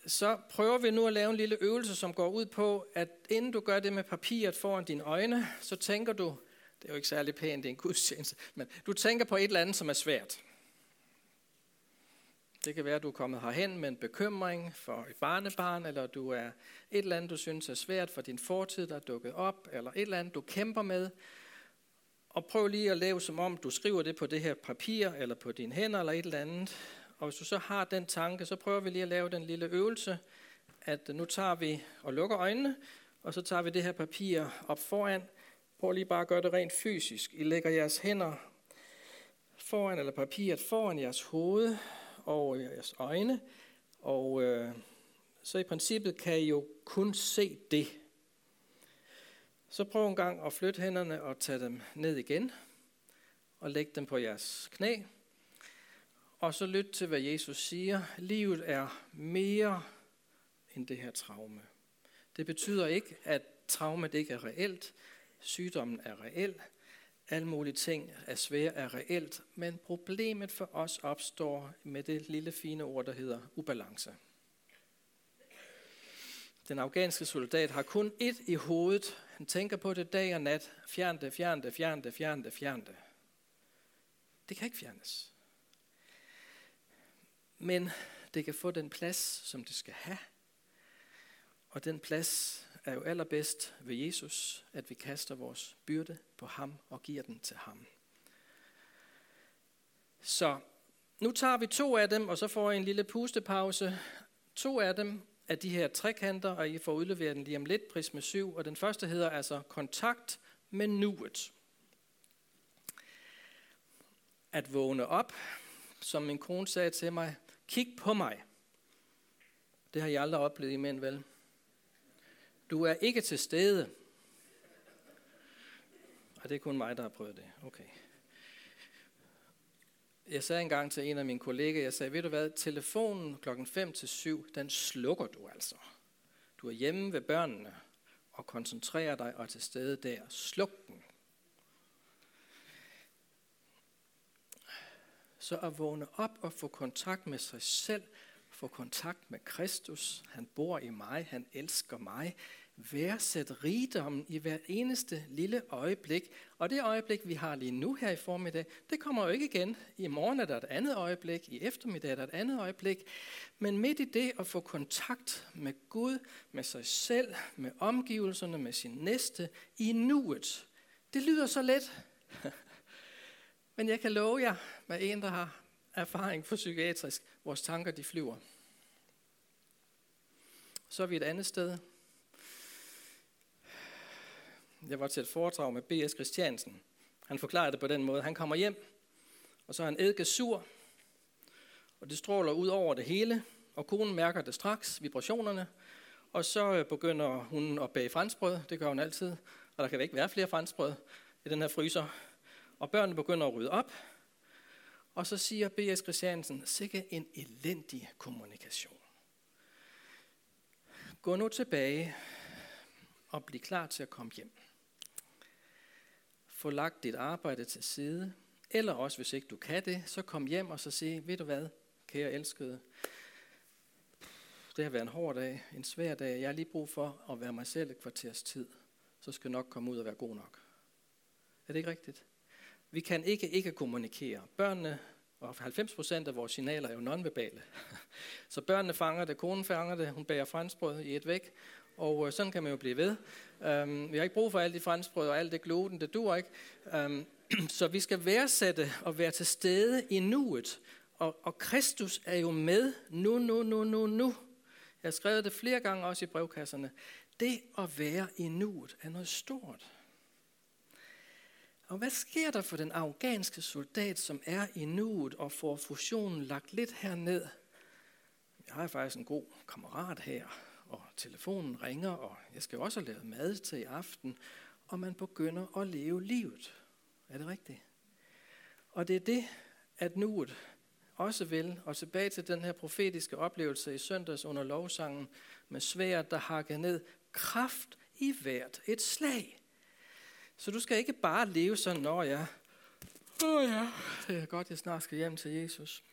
Så prøver vi nu at lave en lille øvelse, som går ud på, at inden du gør det med papiret foran dine øjne, så tænker du, det er jo ikke særlig pænt, det er en gudstjeneste, men du tænker på et eller andet, som er svært. Det kan være, at du er kommet herhen med en bekymring for et barnebarn, eller du er et eller andet, du synes er svært for din fortid, der er dukket op, eller et eller andet, du kæmper med. Og prøv lige at lave som om, du skriver det på det her papir, eller på dine hænder, eller et eller andet. Og hvis du så har den tanke, så prøver vi lige at lave den lille øvelse, at nu tager vi og lukker øjnene, og så tager vi det her papir op foran. Prøv lige bare at gøre det rent fysisk. I lægger jeres hænder foran, eller papiret foran jeres hoved, over jeres øjne, og øh, så i princippet kan I jo kun se det. Så prøv en gang at flytte hænderne og tage dem ned igen, og læg dem på jeres knæ. Og så lyt til, hvad Jesus siger. Livet er mere end det her traume. Det betyder ikke, at traumet ikke er reelt. Sygdommen er reel. Alle mulige ting er svære er reelt, men problemet for os opstår med det lille fine ord, der hedder ubalance. Den afghanske soldat har kun ét i hovedet. Han tænker på det dag og nat. Fjern det, fjern det, fjern det, fjern det, fjern det. Det kan ikke fjernes. Men det kan få den plads, som det skal have. Og den plads er jo allerbedst ved Jesus, at vi kaster vores byrde på ham og giver den til ham. Så nu tager vi to af dem, og så får I en lille pustepause. To af dem er de her trekanter, og I får udleveret den lige om lidt, prisme 7. Og den første hedder altså kontakt med nuet. At vågne op, som min kone sagde til mig, kig på mig. Det har jeg aldrig oplevet i mænd, vel? Du er ikke til stede. Og det er kun mig, der har prøvet det. Okay. Jeg sagde engang til en af mine kollegaer, jeg sagde, ved du hvad, telefonen klokken 5 til 7, den slukker du altså. Du er hjemme ved børnene og koncentrerer dig og er til stede der. Sluk den. Så at vågne op og få kontakt med sig selv, få kontakt med Kristus. Han bor i mig, han elsker mig værdsæt rigdommen i hver eneste lille øjeblik. Og det øjeblik, vi har lige nu her i formiddag, det kommer jo ikke igen. I morgen er der et andet øjeblik, i eftermiddag er der et andet øjeblik. Men midt i det at få kontakt med Gud, med sig selv, med omgivelserne, med sin næste, i nuet. Det lyder så let. [laughs] Men jeg kan love jer, med en, der har erfaring for psykiatrisk, vores tanker de flyver. Så er vi et andet sted, jeg var til et foredrag med B.S. Christiansen. Han forklarede det på den måde. Han kommer hjem, og så er han eddike sur, og det stråler ud over det hele, og konen mærker det straks, vibrationerne, og så øh, begynder hun at bage franskbrød, det gør hun altid, og der kan ikke være flere franskbrød i den her fryser. Og børnene begynder at rydde op, og så siger B.S. Christiansen, sikke en elendig kommunikation. Gå nu tilbage og bliv klar til at komme hjem få lagt dit arbejde til side, eller også hvis ikke du kan det, så kom hjem og så sig, ved du hvad, kære elskede, det har været en hård dag, en svær dag, jeg har lige brug for at være mig selv et kvarters tid, så skal jeg nok komme ud og være god nok. Er det ikke rigtigt? Vi kan ikke ikke kommunikere. Børnene, og 90% af vores signaler er jo nonverbale. [laughs] Så børnene fanger det, konen fanger det, hun bager franskbrød i et væk, og øh, sådan kan man jo blive ved. Um, vi har ikke brug for alt det franskbrød og alt det gluten, det dur ikke. Um, [clears throat] så vi skal værdsætte og være til stede i nuet. Og, og Kristus er jo med nu, nu, nu, nu, nu. Jeg har skrevet det flere gange også i brevkasserne. Det at være i nuet er noget stort. Og hvad sker der for den afghanske soldat, som er i nuet og får fusionen lagt lidt herned? Jeg har faktisk en god kammerat her, og telefonen ringer, og jeg skal også have lavet mad til i aften, og man begynder at leve livet. Er det rigtigt? Og det er det, at nuet også vil, og tilbage til den her profetiske oplevelse i søndags under lovsangen, med sværet, der hakker ned, kraft i hvert et slag. Så du skal ikke bare leve sådan, når jeg, åh oh ja, det er godt, jeg snart skal hjem til Jesus.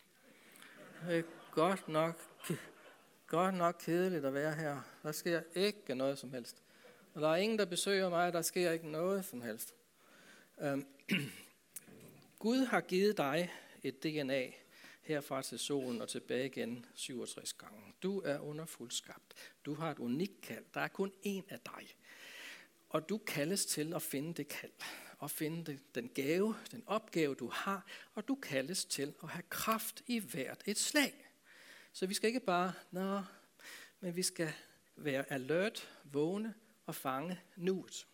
Det er godt nok godt nok kedeligt at være her. Der sker ikke noget som helst. Og der er ingen, der besøger mig, der sker ikke noget som helst. Øhm, [clears throat] Gud har givet dig et DNA herfra til solen og tilbage igen 67 gange. Du er under fuldskabt. Du har et unikt kald. Der er kun én af dig. Og du kaldes til at finde det kald. Og finde den gave, den opgave, du har. Og du kaldes til at have kraft i hvert et slag. Så vi skal ikke bare, nå, men vi skal være alert, vågne og fange nuet.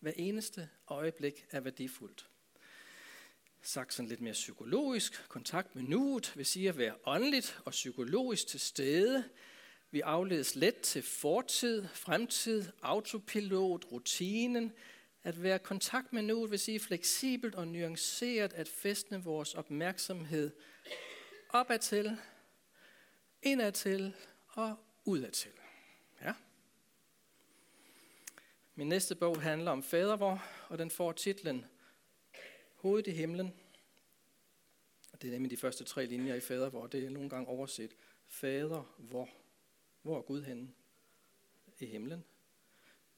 Hver eneste øjeblik er værdifuldt. Sagt sådan lidt mere psykologisk, kontakt med nuet vil sige at være åndeligt og psykologisk til stede. Vi afledes let til fortid, fremtid, autopilot, rutinen. At være i kontakt med nuet vil sige fleksibelt og nuanceret at fæstne vores opmærksomhed opad til indadtil og udadtil. Ja. Min næste bog handler om fadervor, og den får titlen Hovedet i himlen. Det er nemlig de første tre linjer i fadervor. Det er nogle gange overset. Fader, hvor? Hvor er Gud henne? I himlen.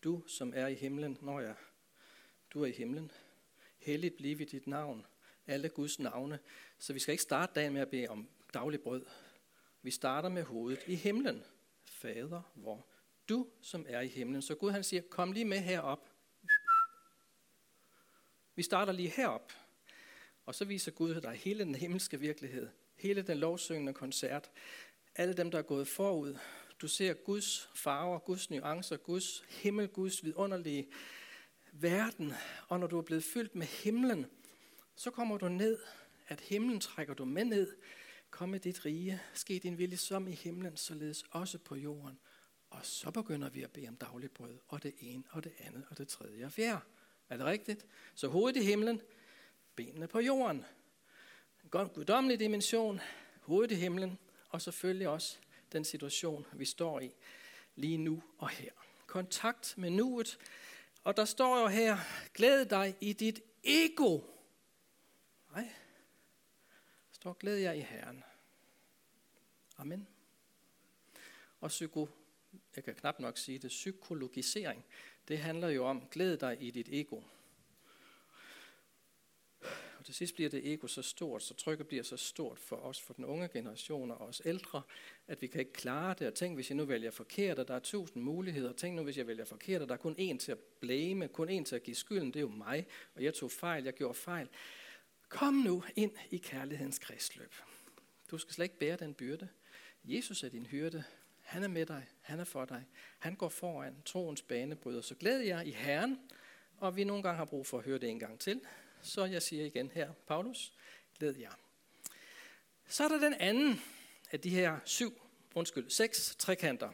Du, som er i himlen, når jeg, du er i himlen. Helligt blive dit navn. Alle Guds navne. Så vi skal ikke starte dagen med at bede om daglig brød. Vi starter med hovedet i himlen. Fader, hvor du, som er i himlen. Så Gud han siger, kom lige med herop. Vi starter lige herop. Og så viser Gud dig hele den himmelske virkelighed. Hele den lovsyngende koncert. Alle dem, der er gået forud. Du ser Guds farver, Guds nuancer, Guds himmel, Guds vidunderlige verden. Og når du er blevet fyldt med himlen, så kommer du ned at himlen trækker du med ned. Kom med dit rige, ske din vilje som i himlen, således også på jorden. Og så begynder vi at bede om dagligbrød, og det ene, og det andet, og det tredje og fjerde. Er det rigtigt? Så hovedet i himlen, benene på jorden. En guddommelig dimension, hovedet i himlen, og selvfølgelig også den situation, vi står i lige nu og her. Kontakt med nuet. Og der står jo her, glæd dig i dit ego. Nej, der står glæd jer i Herren. Amen. Og psyko, jeg kan knap nok sige det, psykologisering, det handler jo om, glæd dig i dit ego. Og til sidst bliver det ego så stort, så trykket bliver så stort for os, for den unge generation og os ældre, at vi kan ikke klare det. Og tænk, hvis jeg nu vælger forkert, og der er tusind muligheder. Tænk nu, hvis jeg vælger forkert, og der er kun én til at blame, kun én til at give skylden, det er jo mig. Og jeg tog fejl, jeg gjorde fejl. Kom nu ind i kærlighedens kredsløb. Du skal slet ikke bære den byrde. Jesus er din hyrde. Han er med dig. Han er for dig. Han går foran troens banebryder. Så glæd jer i Herren. Og vi nogle gange har brug for at høre det en gang til. Så jeg siger igen her, Paulus, glæd jer. Så er der den anden af de her syv, undskyld, seks trekanter.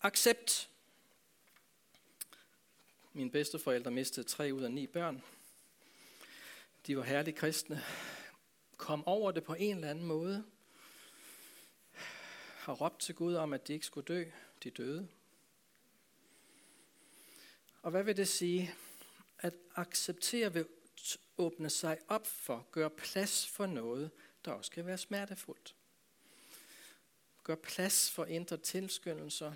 Accept. Mine bedsteforældre mistede tre ud af ni børn. De var herlige kristne. Kom over det på en eller anden måde. Har råbt til Gud om, at de ikke skulle dø. De døde. Og hvad vil det sige? At acceptere ved åbne sig op for, gøre plads for noget, der også kan være smertefuldt. Gør plads for indre tilskyndelser.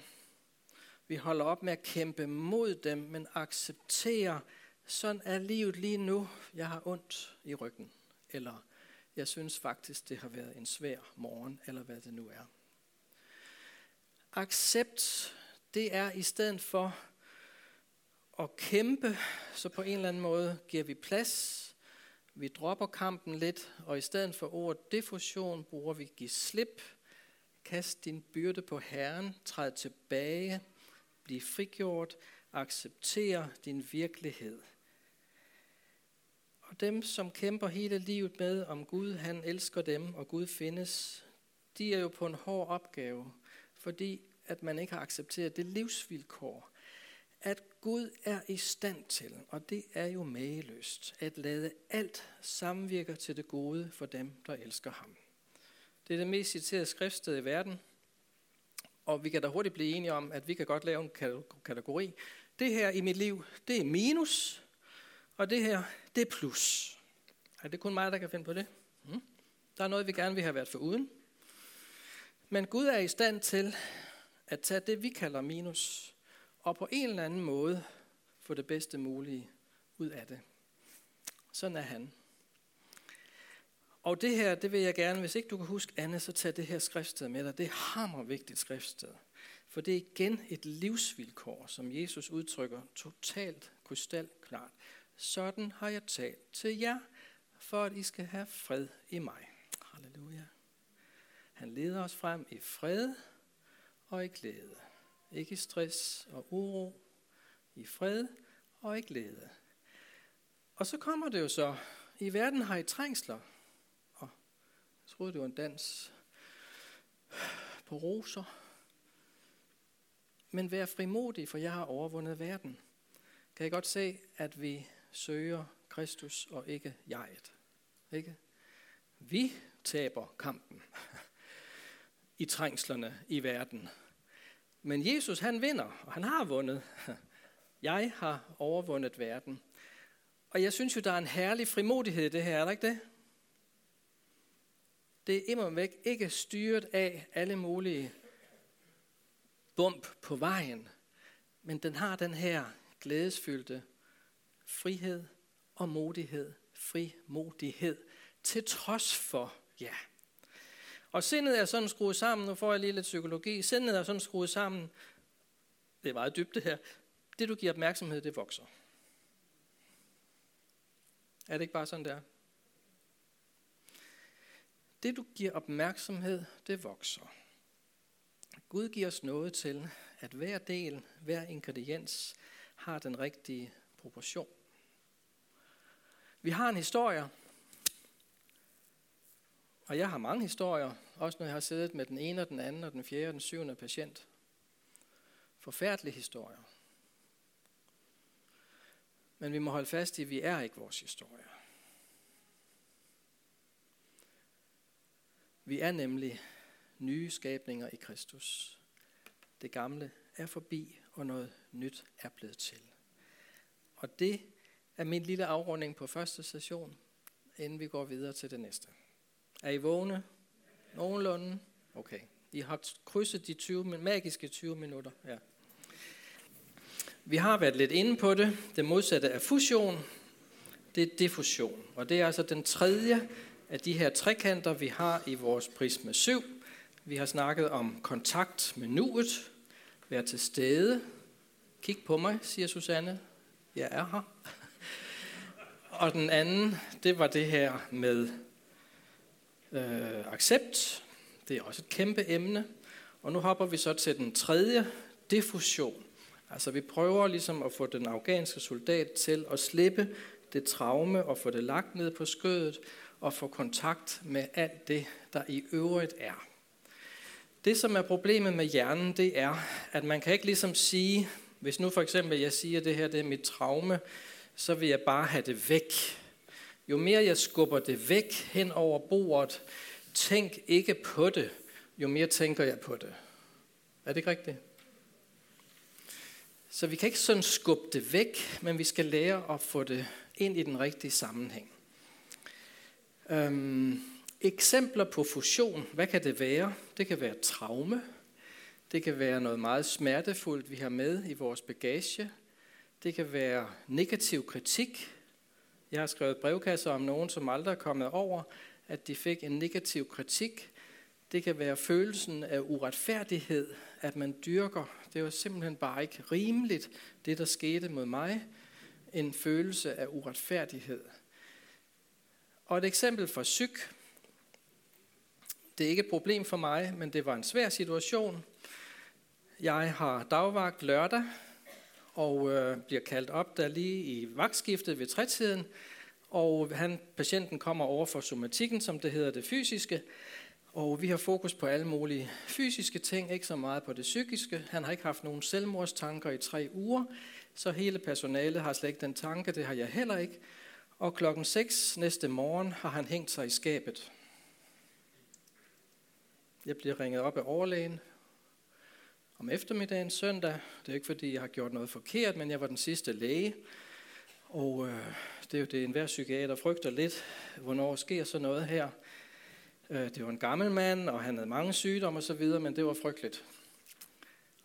Vi holder op med at kæmpe mod dem, men accepterer, sådan er livet lige nu. Jeg har ondt i ryggen. Eller jeg synes faktisk, det har været en svær morgen, eller hvad det nu er. Accept, det er i stedet for at kæmpe, så på en eller anden måde giver vi plads vi dropper kampen lidt, og i stedet for ordet defusion bruger vi give slip, kast din byrde på Herren, træd tilbage, bliv frigjort, accepter din virkelighed. Og dem, som kæmper hele livet med, om Gud han elsker dem, og Gud findes, de er jo på en hård opgave, fordi at man ikke har accepteret det livsvilkår, at Gud er i stand til, og det er jo mageløst, at lade alt samvirke til det gode for dem, der elsker ham. Det er det mest citerede skriftsted i verden, og vi kan da hurtigt blive enige om, at vi kan godt lave en kategori. Det her i mit liv, det er minus, og det her, det er plus. Er det kun mig, der kan finde på det? Hmm. Der er noget, vi gerne vil have været for uden. Men Gud er i stand til at tage det, vi kalder minus, og på en eller anden måde få det bedste mulige ud af det. Sådan er han. Og det her, det vil jeg gerne, hvis ikke du kan huske andet, så tag det her skriftsted med dig. Det er hammer vigtigt skriftsted. For det er igen et livsvilkår, som Jesus udtrykker totalt krystalklart. Sådan har jeg talt til jer, for at I skal have fred i mig. Halleluja. Han leder os frem i fred og i glæde. Ikke i stress og uro, i fred og i glæde. Og så kommer det jo så, i verden har I trængsler. Og jeg troede, det var en dans på roser. Men vær frimodig, for jeg har overvundet verden. Kan I godt se, at vi søger Kristus og ikke jeget? Ikke? Vi taber kampen i trængslerne i verden. Men Jesus han vinder, og han har vundet. [laughs] Jeg har overvundet verden. Og jeg synes jo, der er en herlig frimodighed i det her, er der ikke det? Det er immer væk ikke styret af alle mulige bump på vejen, men den har den her glædesfyldte frihed og modighed, frimodighed, til trods for, ja, og sindet er sådan skruet sammen, nu får jeg lige lidt psykologi, sindet er sådan skruet sammen, det er meget dybt det her, det du giver opmærksomhed, det vokser. Er det ikke bare sådan der? Det du giver opmærksomhed, det vokser. Gud giver os noget til, at hver del, hver ingrediens har den rigtige proportion. Vi har en historie, og jeg har mange historier, også når jeg har siddet med den ene og den anden og den fjerde og den syvende patient. Forfærdelige historier. Men vi må holde fast i, at vi er ikke vores historie. Vi er nemlig nye skabninger i Kristus. Det gamle er forbi, og noget nyt er blevet til. Og det er min lille afrunding på første session, inden vi går videre til det næste. Er I vågne? Nogenlunde? Okay. I har krydset de 20, magiske 20 minutter. Ja. Vi har været lidt inde på det. Det modsatte af fusion, det er diffusion. Og det er altså den tredje af de her trekanter, vi har i vores prisme 7. Vi har snakket om kontakt med nuet, være til stede. Kig på mig, siger Susanne. Jeg er her. Og den anden, det var det her med øh, accept. Det er også et kæmpe emne. Og nu hopper vi så til den tredje, diffusion. Altså vi prøver ligesom at få den afghanske soldat til at slippe det traume og få det lagt ned på skødet og få kontakt med alt det, der i øvrigt er. Det, som er problemet med hjernen, det er, at man kan ikke ligesom sige, hvis nu for eksempel jeg siger, at det her det er mit traume, så vil jeg bare have det væk. Jo mere jeg skubber det væk hen over bordet, tænk ikke på det, jo mere tænker jeg på det. Er det ikke rigtigt? Så vi kan ikke sådan skubbe det væk, men vi skal lære at få det ind i den rigtige sammenhæng. Øhm, eksempler på fusion, hvad kan det være? Det kan være traume. Det kan være noget meget smertefuldt, vi har med i vores bagage. Det kan være negativ kritik. Jeg har skrevet brevkasser om nogen, som aldrig er kommet over, at de fik en negativ kritik. Det kan være følelsen af uretfærdighed, at man dyrker. Det var simpelthen bare ikke rimeligt, det der skete mod mig. En følelse af uretfærdighed. Og et eksempel for psyk. Det er ikke et problem for mig, men det var en svær situation. Jeg har dagvagt lørdag, og øh, bliver kaldt op der lige i vagtskiftet ved trætiden, og han, patienten kommer over for somatikken, som det hedder det fysiske, og vi har fokus på alle mulige fysiske ting, ikke så meget på det psykiske. Han har ikke haft nogen selvmordstanker i tre uger, så hele personalet har slet ikke den tanke, det har jeg heller ikke. Og klokken 6 næste morgen har han hængt sig i skabet. Jeg bliver ringet op af overlægen om eftermiddagen søndag. Det er ikke fordi, jeg har gjort noget forkert, men jeg var den sidste læge. Og øh, det er jo det, enhver psykiater frygter lidt, hvornår sker så noget her. Øh, det var en gammel mand, og han havde mange sygdomme osv., men det var frygteligt.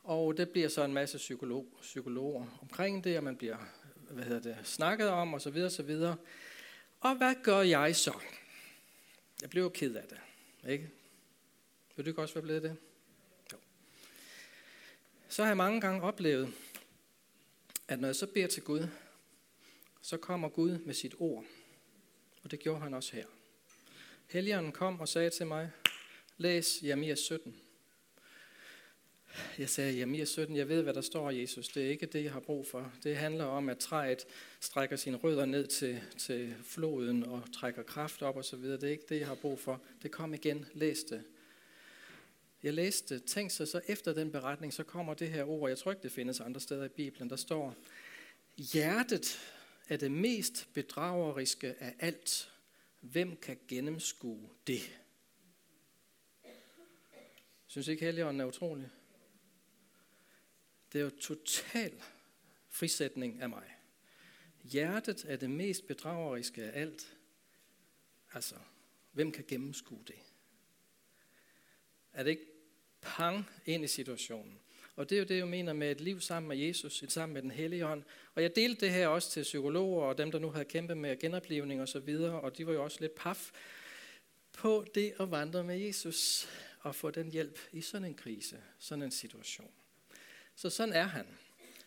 Og det bliver så en masse psykolog, psykologer omkring det, og man bliver hvad hedder det, snakket om osv. osv. Og hvad gør jeg så? Jeg blev ked af det. Ikke? Vil du ikke også være blevet det? Så har jeg mange gange oplevet, at når jeg så beder til Gud, så kommer Gud med sit ord. Og det gjorde han også her. Helligånden kom og sagde til mig, læs Jeremias 17. Jeg sagde, Jeremias 17, jeg ved, hvad der står, Jesus. Det er ikke det, jeg har brug for. Det handler om, at træet strækker sine rødder ned til, til floden og trækker kraft op osv. Det er ikke det, jeg har brug for. Det kom igen. Læs det. Jeg læste, tænk så, så efter den beretning, så kommer det her ord, jeg tror ikke, det findes andre steder i Bibelen, der står, hjertet er det mest bedrageriske af alt. Hvem kan gennemskue det? Synes I ikke, Helligånden er utrolig? Det er jo total frisætning af mig. Hjertet er det mest bedrageriske af alt. Altså, hvem kan gennemskue det? Er det ikke pang ind i situationen? Og det er jo det, jeg mener med et liv sammen med Jesus, et sammen med den hellige ånd. Og jeg delte det her også til psykologer og dem, der nu havde kæmpet med genoplevning og så videre, og de var jo også lidt paf på det at vandre med Jesus og få den hjælp i sådan en krise, sådan en situation. Så sådan er han.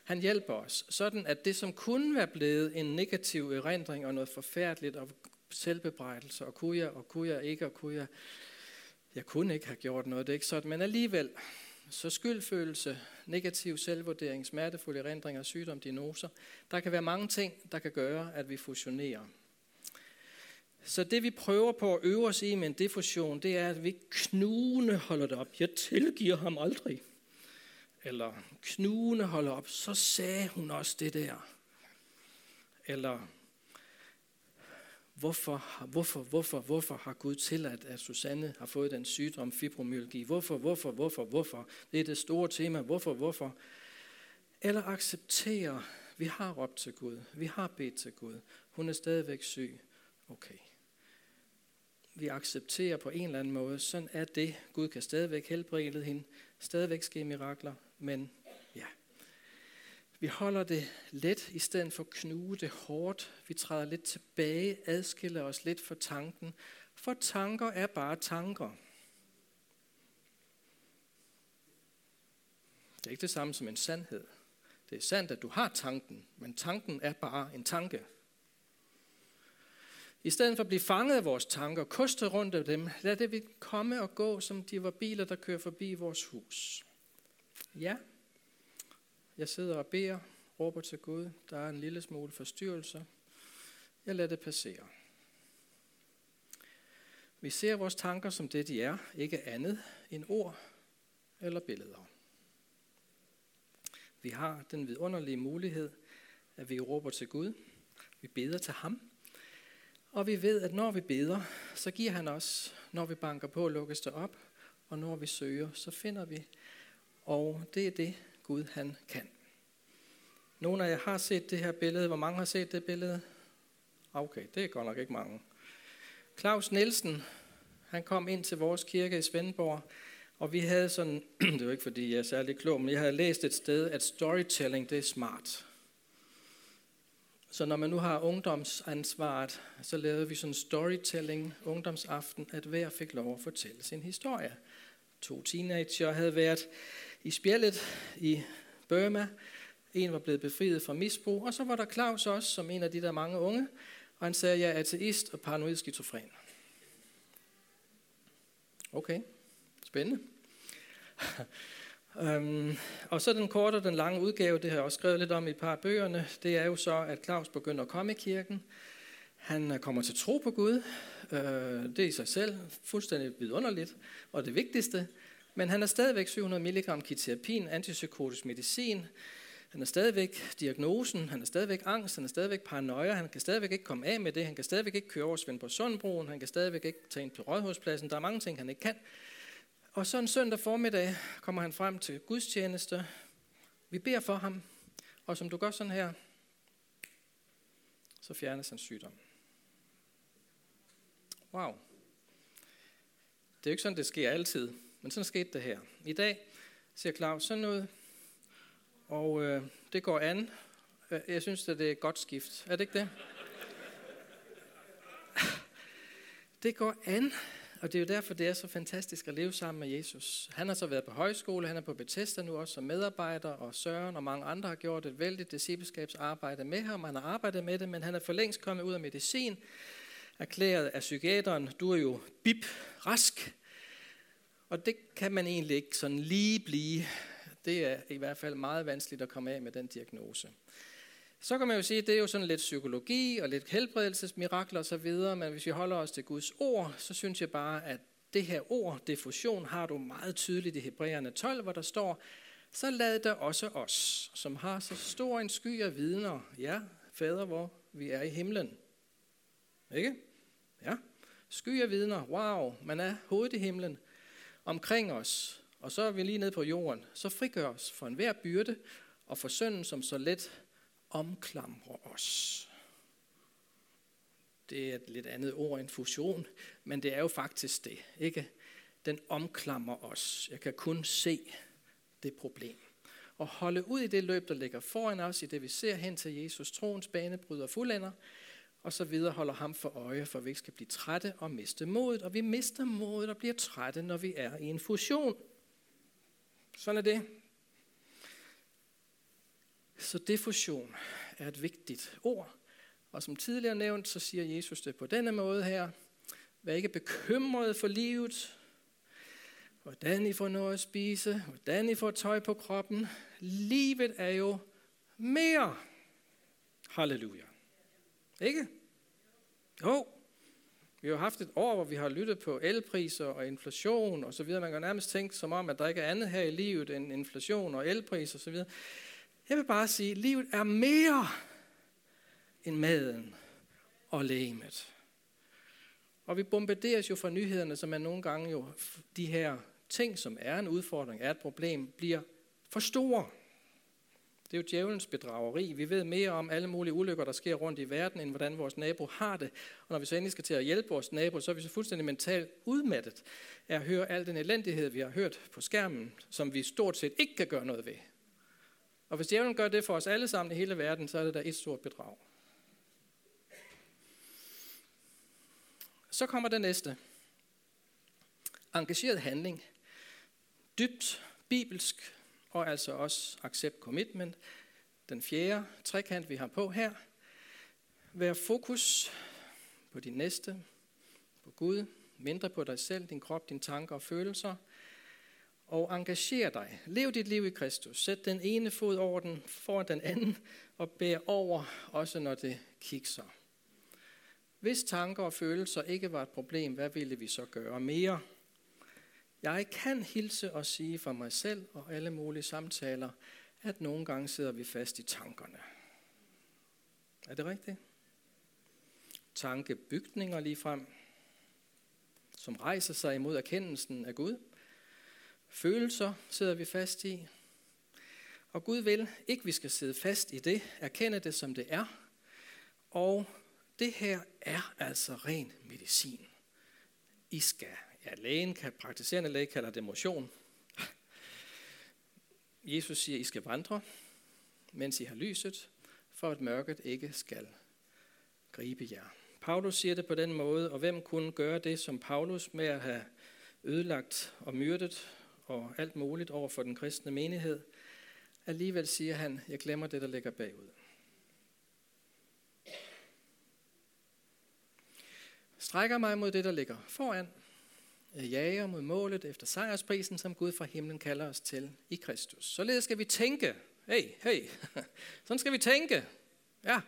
Han hjælper os, sådan at det, som kunne være blevet en negativ erindring og noget forfærdeligt og selvbebrejdelse, og kunne jeg, og kunne jeg ikke, og kunne jeg, jeg kunne ikke have gjort noget, det er ikke sådan, men alligevel, så skyldfølelse, negativ selvvurdering, smertefulde erindringer, sygdom, diagnoser, der kan være mange ting, der kan gøre, at vi fusionerer. Så det vi prøver på at øve os i med en defusion, det er, at vi knugende holder det op. Jeg tilgiver ham aldrig. Eller knugende holder op. Så sagde hun også det der. Eller hvorfor, hvorfor, hvorfor, hvorfor har Gud tilladt, at Susanne har fået den sygdom fibromyalgi? Hvorfor, hvorfor, hvorfor, hvorfor? Det er det store tema. Hvorfor, hvorfor? Eller acceptere, vi har råbt til Gud. Vi har bedt til Gud. Hun er stadigvæk syg. Okay. Vi accepterer på en eller anden måde, sådan er det. Gud kan stadigvæk helbrede hende, stadigvæk ske mirakler, men. Vi holder det let, i stedet for at knuge det hårdt. Vi træder lidt tilbage, adskiller os lidt fra tanken, for tanker er bare tanker. Det er ikke det samme som en sandhed. Det er sandt, at du har tanken, men tanken er bare en tanke. I stedet for at blive fanget af vores tanker, koste rundt af dem, lad det vi komme og gå, som de var biler, der kører forbi vores hus. Ja, jeg sidder og beder, råber til Gud, der er en lille smule forstyrrelser. Jeg lader det passere. Vi ser vores tanker som det, de er, ikke andet end ord eller billeder. Vi har den vidunderlige mulighed, at vi råber til Gud. Vi beder til ham. Og vi ved, at når vi beder, så giver han os. Når vi banker på, lukkes det op. Og når vi søger, så finder vi. Og det er det, Gud han kan. Nogle af jer har set det her billede. Hvor mange har set det billede? Okay, det er godt nok ikke mange. Claus Nielsen, han kom ind til vores kirke i Svendborg, og vi havde sådan, [clears throat] det var ikke fordi jeg er særlig klog, men jeg havde læst et sted, at storytelling, det er smart. Så når man nu har ungdomsansvaret, så lavede vi sådan storytelling ungdomsaften, at hver fik lov at fortælle sin historie. To teenager havde været i spjældet i Burma. En var blevet befriet fra misbrug, og så var der Claus også, som en af de der mange unge, og han sagde, jeg er ateist og paranoid skizofren. Okay, spændende. um, [laughs] og så den korte og den lange udgave, det har jeg også skrevet lidt om i et par af bøgerne, det er jo så, at Claus begynder at komme i kirken. Han øh, kommer til tro på Gud. Uh, det er i sig selv fuldstændig vidunderligt, og det vigtigste. Men han er stadigvæk 700 mg kiterapin, antipsykotisk medicin. Han er stadigvæk diagnosen, han er stadigvæk angst, han er stadigvæk paranoia, han kan stadigvæk ikke komme af med det, han kan stadigvæk ikke køre over Svendborg Sundbroen, han kan stadigvæk ikke tage ind på Rådhuspladsen, der er mange ting, han ikke kan. Og så en søndag formiddag kommer han frem til gudstjeneste. Vi beder for ham, og som du gør sådan her, så fjernes hans sygdom. Wow. Det er jo ikke sådan, det sker altid, men sådan skete det her. I dag ser Claus sådan ud, og øh, det går an. Øh, jeg synes, at det er et godt skift. Er det ikke det? [laughs] Det går an, og det er jo derfor, det er så fantastisk at leve sammen med Jesus. Han har så været på højskole, han er på Bethesda nu også som medarbejder, og Søren og mange andre har gjort et vældigt discipleskabsarbejde med ham. Han har arbejdet med det, men han er for længst kommet ud af medicin, erklæret af psykiateren, du er jo bip rask. Og det kan man egentlig ikke sådan lige blive. Det er i hvert fald meget vanskeligt at komme af med den diagnose. Så kan man jo sige, at det er jo sådan lidt psykologi og lidt helbredelsesmirakler osv., men hvis vi holder os til Guds ord, så synes jeg bare, at det her ord, defusion, har du meget tydeligt i Hebræerne 12, hvor der står, så lad der også os, som har så stor en sky af vidner, ja, fader, hvor vi er i himlen. Ikke? Ja. Sky af vidner, wow, man er hovedet i himlen, omkring os, og så er vi lige nede på jorden, så frigør os for enhver byrde, og for synden, som så let omklamrer os. Det er et lidt andet ord end fusion, men det er jo faktisk det, ikke? Den omklamrer os. Jeg kan kun se det problem. Og holde ud i det løb, der ligger foran os, i det vi ser hen til Jesus, troens banebryder fuldender, og så videre holder ham for øje, for vi ikke skal blive trætte og miste modet. Og vi mister modet og bliver trætte, når vi er i en fusion. Sådan er det. Så defusion er et vigtigt ord. Og som tidligere nævnt, så siger Jesus det på denne måde her. Vær ikke bekymret for livet, hvordan I får noget at spise, hvordan I får tøj på kroppen. Livet er jo mere. Halleluja. Ikke? Jo. Vi har haft et år, hvor vi har lyttet på elpriser og inflation og så videre. Man kan nærmest tænke som om, at der ikke er andet her i livet end inflation og elpriser og så videre. Jeg vil bare sige, at livet er mere end maden og lægemet. Og vi bombarderes jo fra nyhederne, som er nogle gange jo de her ting, som er en udfordring, er et problem, bliver for store. Det er jo djævelens bedrageri. Vi ved mere om alle mulige ulykker, der sker rundt i verden, end hvordan vores nabo har det. Og når vi så endelig skal til at hjælpe vores nabo, så er vi så fuldstændig mentalt udmattet af at høre al den elendighed, vi har hørt på skærmen, som vi stort set ikke kan gøre noget ved. Og hvis djævlen gør det for os alle sammen i hele verden, så er det da et stort bedrag. Så kommer det næste. Engageret handling. Dybt bibelsk og altså også accept commitment. Den fjerde trekant, vi har på her. Vær fokus på din næste, på Gud, mindre på dig selv, din krop, dine tanker og følelser. Og engager dig. Lev dit liv i Kristus. Sæt den ene fod over den, foran den anden, og bær over, også når det kikser. Hvis tanker og følelser ikke var et problem, hvad ville vi så gøre mere? Jeg kan hilse og sige for mig selv og alle mulige samtaler, at nogle gange sidder vi fast i tankerne. Er det rigtigt? Tankebygninger lige frem, som rejser sig imod erkendelsen af Gud. Følelser sidder vi fast i. Og Gud vil ikke, vi skal sidde fast i det, erkende det som det er. Og det her er altså ren medicin. I skal Ja, lægen kan, praktiserende læge kalder det motion. Jesus siger, I skal vandre, mens I har lyset, for at mørket ikke skal gribe jer. Paulus siger det på den måde, og hvem kunne gøre det som Paulus med at have ødelagt og myrdet og alt muligt over for den kristne menighed? Alligevel siger han, jeg glemmer det, der ligger bagud. Strækker mig mod det, der ligger foran, jager mod målet efter sejrsprisen, som Gud fra himlen kalder os til i Kristus. Således skal vi tænke. Hey, hey. [laughs] Sådan skal vi tænke. Ja,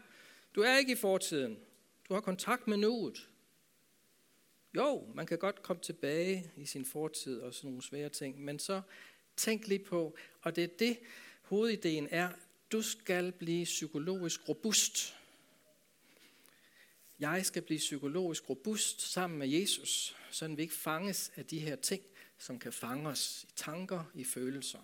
du er ikke i fortiden. Du har kontakt med nuet. Jo, man kan godt komme tilbage i sin fortid og sådan nogle svære ting, men så tænk lige på, og det er det, hovedideen er, du skal blive psykologisk robust. Jeg skal blive psykologisk robust sammen med Jesus, så vi ikke fanges af de her ting, som kan fange os i tanker, i følelser.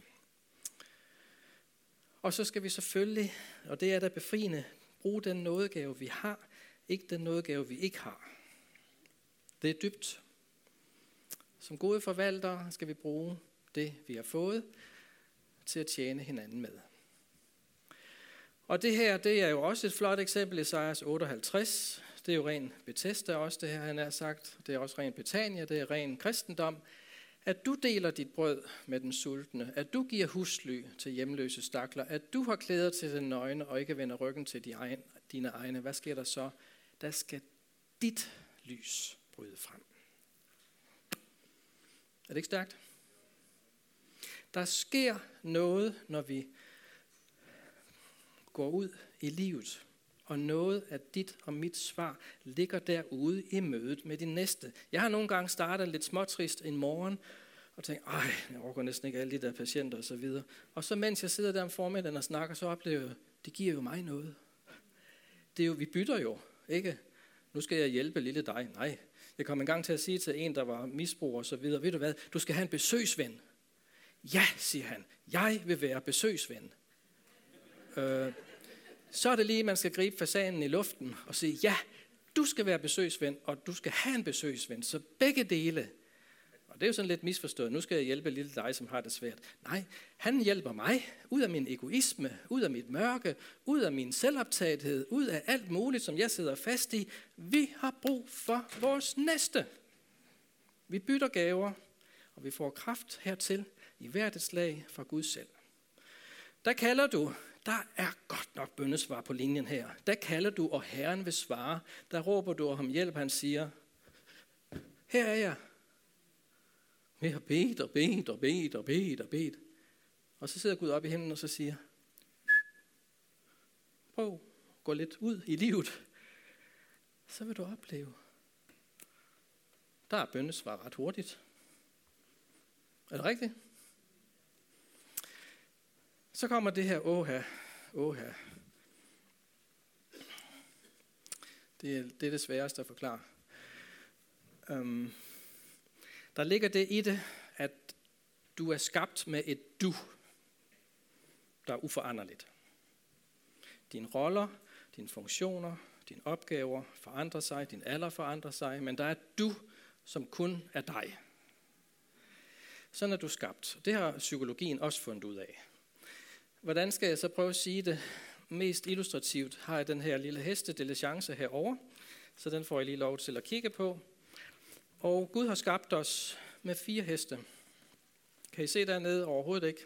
Og så skal vi selvfølgelig, og det er da befriende, bruge den nådegave, vi har, ikke den nådegave, vi ikke har. Det er dybt. Som gode forvaltere skal vi bruge det, vi har fået, til at tjene hinanden med. Og det her, det er jo også et flot eksempel i Isaias 58, det er jo ren Bethesda også, det her han har sagt. Det er også ren Betania, det er ren kristendom. At du deler dit brød med den sultne, at du giver husly til hjemløse stakler, at du har klæder til den nøgne og ikke vender ryggen til dine egne. Hvad sker der så? Der skal dit lys bryde frem. Er det ikke stærkt? Der sker noget, når vi går ud i livet og noget af dit og mit svar ligger derude i mødet med din næste. Jeg har nogle gange startet lidt småtrist en morgen, og tænkt, ej, jeg overgår næsten ikke alle de der patienter og så videre. Og så mens jeg sidder der om formiddagen og snakker, så oplever jeg, det giver jo mig noget. Det er jo, vi bytter jo, ikke? Nu skal jeg hjælpe lille dig. Nej, jeg kom en gang til at sige til en, der var misbruger og så videre, ved du hvad, du skal have en besøgsven. Ja, siger han, jeg vil være besøgsven. Øh, så er det lige, man skal gribe fasanen i luften og sige, ja, du skal være besøgsven, og du skal have en besøgsven. Så begge dele. Og det er jo sådan lidt misforstået. Nu skal jeg hjælpe lille dig, som har det svært. Nej, han hjælper mig ud af min egoisme, ud af mit mørke, ud af min selvoptagethed, ud af alt muligt, som jeg sidder fast i. Vi har brug for vores næste. Vi bytter gaver, og vi får kraft hertil i hvert et slag fra Gud selv. Der kalder du der er godt nok bøndesvar på linjen her. Der kalder du, og Herren vil svare. Der råber du ham hjælp, han siger, her er jeg. Vi har bedt og bedt og bedt og bedt og bedt. Og så sidder Gud op i himlen og så siger, prøv, gå lidt ud i livet. Så vil du opleve, der er bøndesvar ret hurtigt. Er det rigtigt? Så kommer det her åha, åha. Det er, det er det sværeste at forklare. Um, der ligger det i det, at du er skabt med et du, der er uforanderligt. Dine roller, dine funktioner, dine opgaver forandrer sig, din alder forandrer sig, men der er et du, som kun er dig. Sådan er du skabt. Det har psykologien også fundet ud af. Hvordan skal jeg så prøve at sige det mest illustrativt? Har jeg den her lille heste herover, så den får jeg lige lov til at kigge på. Og Gud har skabt os med fire heste. Kan I se dernede? Overhovedet ikke.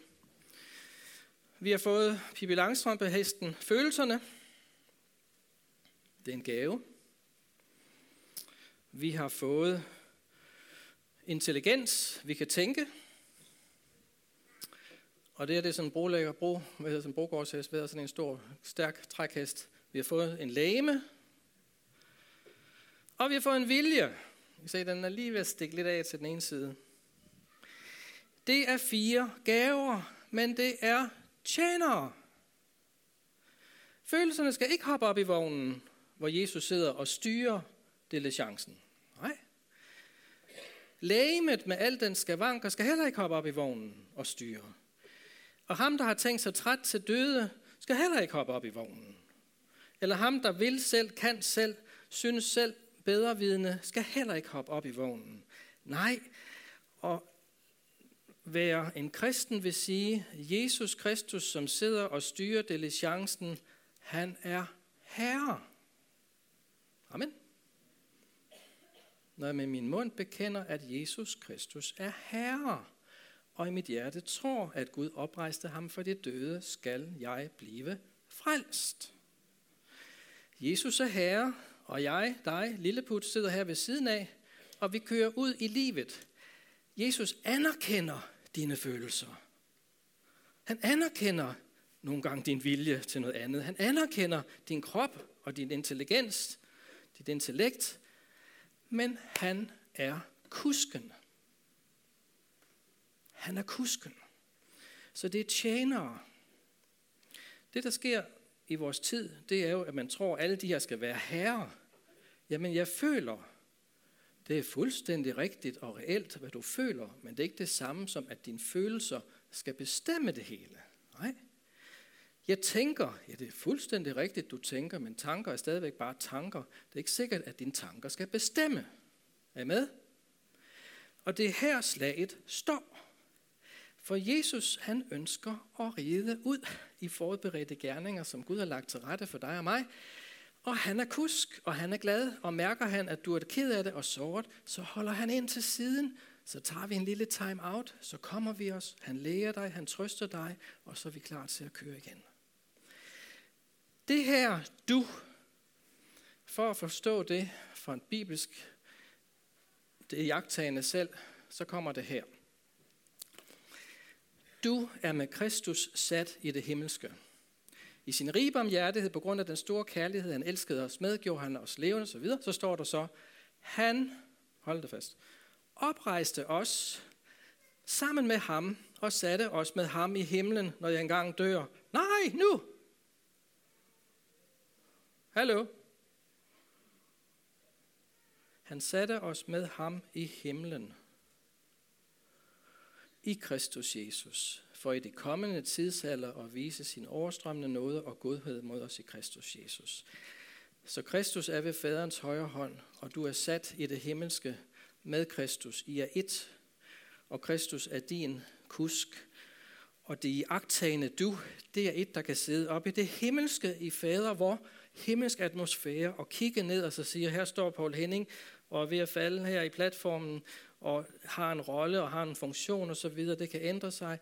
Vi har fået Pippi Langstrømpe hesten følelserne. Det er en gave. Vi har fået intelligens, vi kan tænke. Og det er det, en brolægger, bro, hvad hedder, som brogårdshest, ved sådan en stor, stærk trækhest. Vi har fået en lame, og vi har fået en vilje. I se, den er lige ved at stikke lidt af til den ene side. Det er fire gaver, men det er tjenere. Følelserne skal ikke hoppe op i vognen, hvor Jesus sidder og styrer diligencen. Nej. Lægemet med al den skavanker skal heller ikke hoppe op i vognen og styre. Og ham, der har tænkt sig træt til døde, skal heller ikke hoppe op i vognen. Eller ham, der vil selv, kan selv, synes selv bedre vidne, skal heller ikke hoppe op i vognen. Nej, og være en kristen vil sige, Jesus Kristus, som sidder og styrer diligencen, han er herre. Amen. Når jeg med min mund bekender, at Jesus Kristus er herre, og i mit hjerte tror, at Gud oprejste ham for det døde, skal jeg blive frelst. Jesus er herre, og jeg, dig, lilleput, sidder her ved siden af, og vi kører ud i livet. Jesus anerkender dine følelser. Han anerkender nogle gange din vilje til noget andet. Han anerkender din krop og din intelligens, dit intellekt, men han er kusken. Han er kusken. Så det er tjenere. Det, der sker i vores tid, det er jo, at man tror, at alle de her skal være herrer. Jamen, jeg føler, det er fuldstændig rigtigt og reelt, hvad du føler, men det er ikke det samme som, at dine følelser skal bestemme det hele. Nej. Jeg tænker, ja det er fuldstændig rigtigt, du tænker, men tanker er stadigvæk bare tanker. Det er ikke sikkert, at dine tanker skal bestemme. Er I med? Og det er her slaget står. For Jesus, han ønsker at ride ud i forberedte gerninger, som Gud har lagt til rette for dig og mig. Og han er kusk, og han er glad, og mærker han, at du er ked af det og såret, så holder han ind til siden, så tager vi en lille time out, så kommer vi os, han læger dig, han trøster dig, og så er vi klar til at køre igen. Det her du, for at forstå det fra en bibelsk, det er jagttagende selv, så kommer det her. Du er med Kristus sat i det himmelske. I sin rige barmhjertighed, på grund af den store kærlighed, han elskede os med, gjorde han os levende osv., så, så står der så, han, hold det fast, oprejste os sammen med ham og satte os med ham i himlen, når jeg engang dør. Nej, nu! Hallo? Han satte os med ham i himlen i Kristus Jesus, for i det kommende tidsalder at vise sin overstrømmende nåde og godhed mod os i Kristus Jesus. Så Kristus er ved faderens højre hånd, og du er sat i det himmelske med Kristus. I er et, og Kristus er din kusk. Og det i agtagende du, det er et, der kan sidde op i det himmelske i fader, hvor himmelsk atmosfære, og kigge ned og så siger, her står Paul Henning, og er ved at falde her i platformen, og har en rolle og har en funktion og så videre. Det kan ændre sig.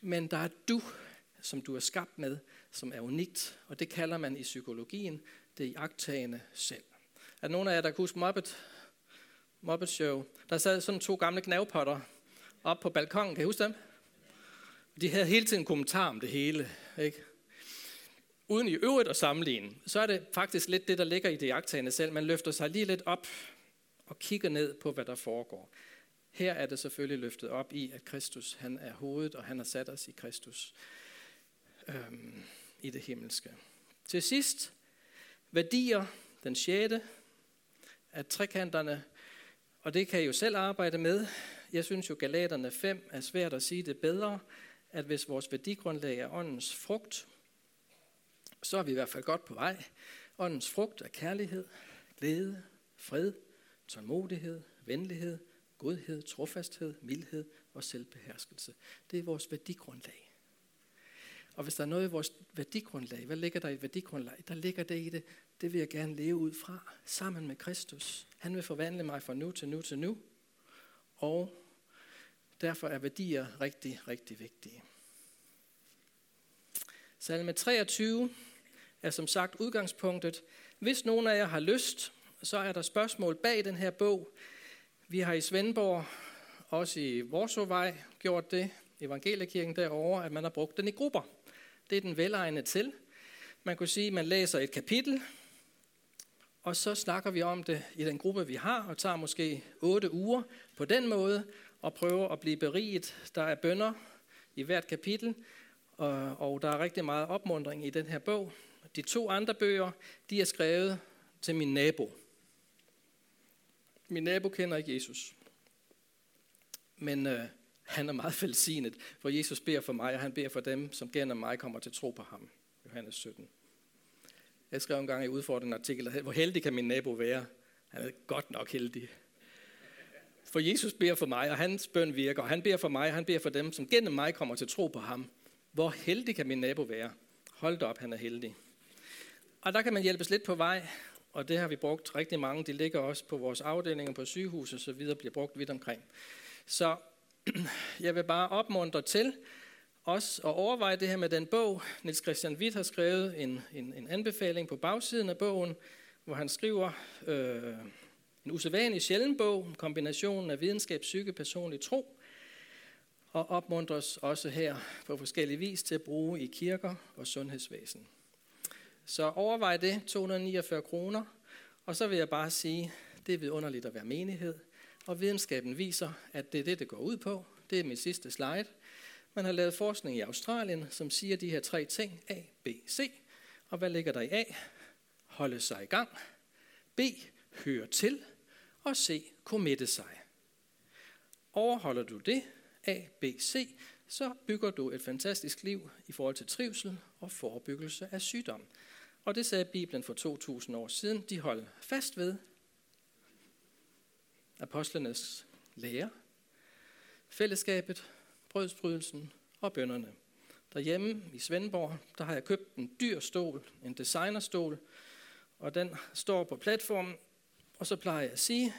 Men der er du, som du er skabt med, som er unikt. Og det kalder man i psykologien det iagtagende selv. Er der nogen af jer, der kan huske Muppet, Muppet Show? Der sad sådan to gamle knavpotter op på balkongen. Kan I huske dem? De havde hele tiden en kommentar om det hele. Ikke? Uden i øvrigt at sammenligne, så er det faktisk lidt det, der ligger i det jagttagende selv. Man løfter sig lige lidt op og kigger ned på, hvad der foregår. Her er det selvfølgelig løftet op i, at Kristus han er hovedet, og han har sat os i Kristus øhm, i det himmelske. Til sidst, værdier, den sjette, at trekanterne, og det kan I jo selv arbejde med. Jeg synes jo, Galaterne 5 er svært at sige det bedre, at hvis vores værdigrundlag er åndens frugt, så er vi i hvert fald godt på vej. Åndens frugt er kærlighed, glæde, fred, tålmodighed, venlighed, godhed, trofasthed, mildhed og selvbeherskelse. Det er vores værdigrundlag. Og hvis der er noget i vores værdigrundlag, hvad ligger der i værdigrundlag? Der ligger det i det, det vil jeg gerne leve ud fra, sammen med Kristus. Han vil forvandle mig fra nu til nu til nu. Og derfor er værdier rigtig, rigtig vigtige. Salme 23 er som sagt udgangspunktet. Hvis nogen af jer har lyst, så er der spørgsmål bag den her bog. Vi har i Svendborg, også i Vorsovej, gjort det, evangeliekirken derovre, at man har brugt den i grupper. Det er den velegnet til. Man kunne sige, at man læser et kapitel, og så snakker vi om det i den gruppe, vi har, og tager måske otte uger på den måde, og prøver at blive beriget. Der er bønder i hvert kapitel, og der er rigtig meget opmundring i den her bog. De to andre bøger, de er skrevet til min nabo. Min nabo kender ikke Jesus. Men øh, han er meget [laughs] velsignet, for Jesus beder for mig, og han beder for dem, som gennem mig kommer til tro på ham. Johannes 17. Jeg skrev en gang i udfordrende artikel, hvor heldig kan min nabo være? Han er godt nok heldig. For Jesus beder for mig, og hans bøn virker, og han beder for mig, og han beder for dem, som gennem mig kommer til tro på ham. Hvor heldig kan min nabo være? Hold da op, han er heldig. Og der kan man hjælpes lidt på vej, og det har vi brugt rigtig mange. De ligger også på vores afdelinger på sygehus og så videre, bliver brugt vidt omkring. Så [clears throat] jeg vil bare opmuntre til også at overveje det her med den bog. Nils Christian Witt har skrevet en, en, en anbefaling på bagsiden af bogen, hvor han skriver øh, en usædvanlig sjælden bog, kombinationen af videnskab, psyke, personlig tro, og opmuntres også her på forskellige vis til at bruge i kirker og sundhedsvæsen. Så overvej det, 249 kroner, og så vil jeg bare sige, det er vidunderligt at være menighed, og videnskaben viser, at det er det, det går ud på. Det er min sidste slide. Man har lavet forskning i Australien, som siger de her tre ting, A, B, C. Og hvad ligger der i A? Holde sig i gang. B, høre til. Og C, committe sig. Overholder du det, A, B, C, så bygger du et fantastisk liv i forhold til trivsel og forebyggelse af sygdom. Og det sagde Bibelen for 2000 år siden. De holdt fast ved apostlenes lære, fællesskabet, brødsbrydelsen og bønderne. Derhjemme i Svendborg, der har jeg købt en dyr stol, en designerstol, og den står på platformen, og så plejer jeg at sige,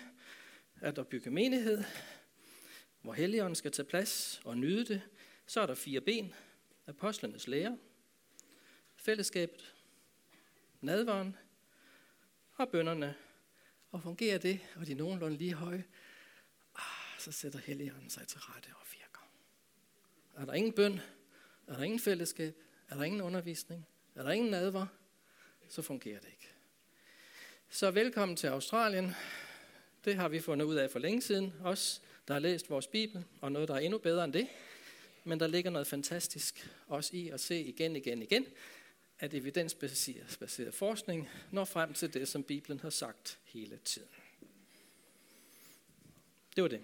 at der bygger menighed, hvor helligånden skal tage plads og nyde det, så er der fire ben, apostlenes lære, fællesskabet, nadvaren og bønderne. Og fungerer det, og de er nogenlunde lige høje, ah, så sætter helligånden sig til rette og virker. Er der ingen bøn, er der ingen fællesskab, er der ingen undervisning, er der ingen nadver, så fungerer det ikke. Så velkommen til Australien. Det har vi fundet ud af for længe siden. Os, der har læst vores Bibel, og noget, der er endnu bedre end det. Men der ligger noget fantastisk også i at se igen, igen, igen, at evidensbaseret forskning når frem til det, som Bibelen har sagt hele tiden. Det var det.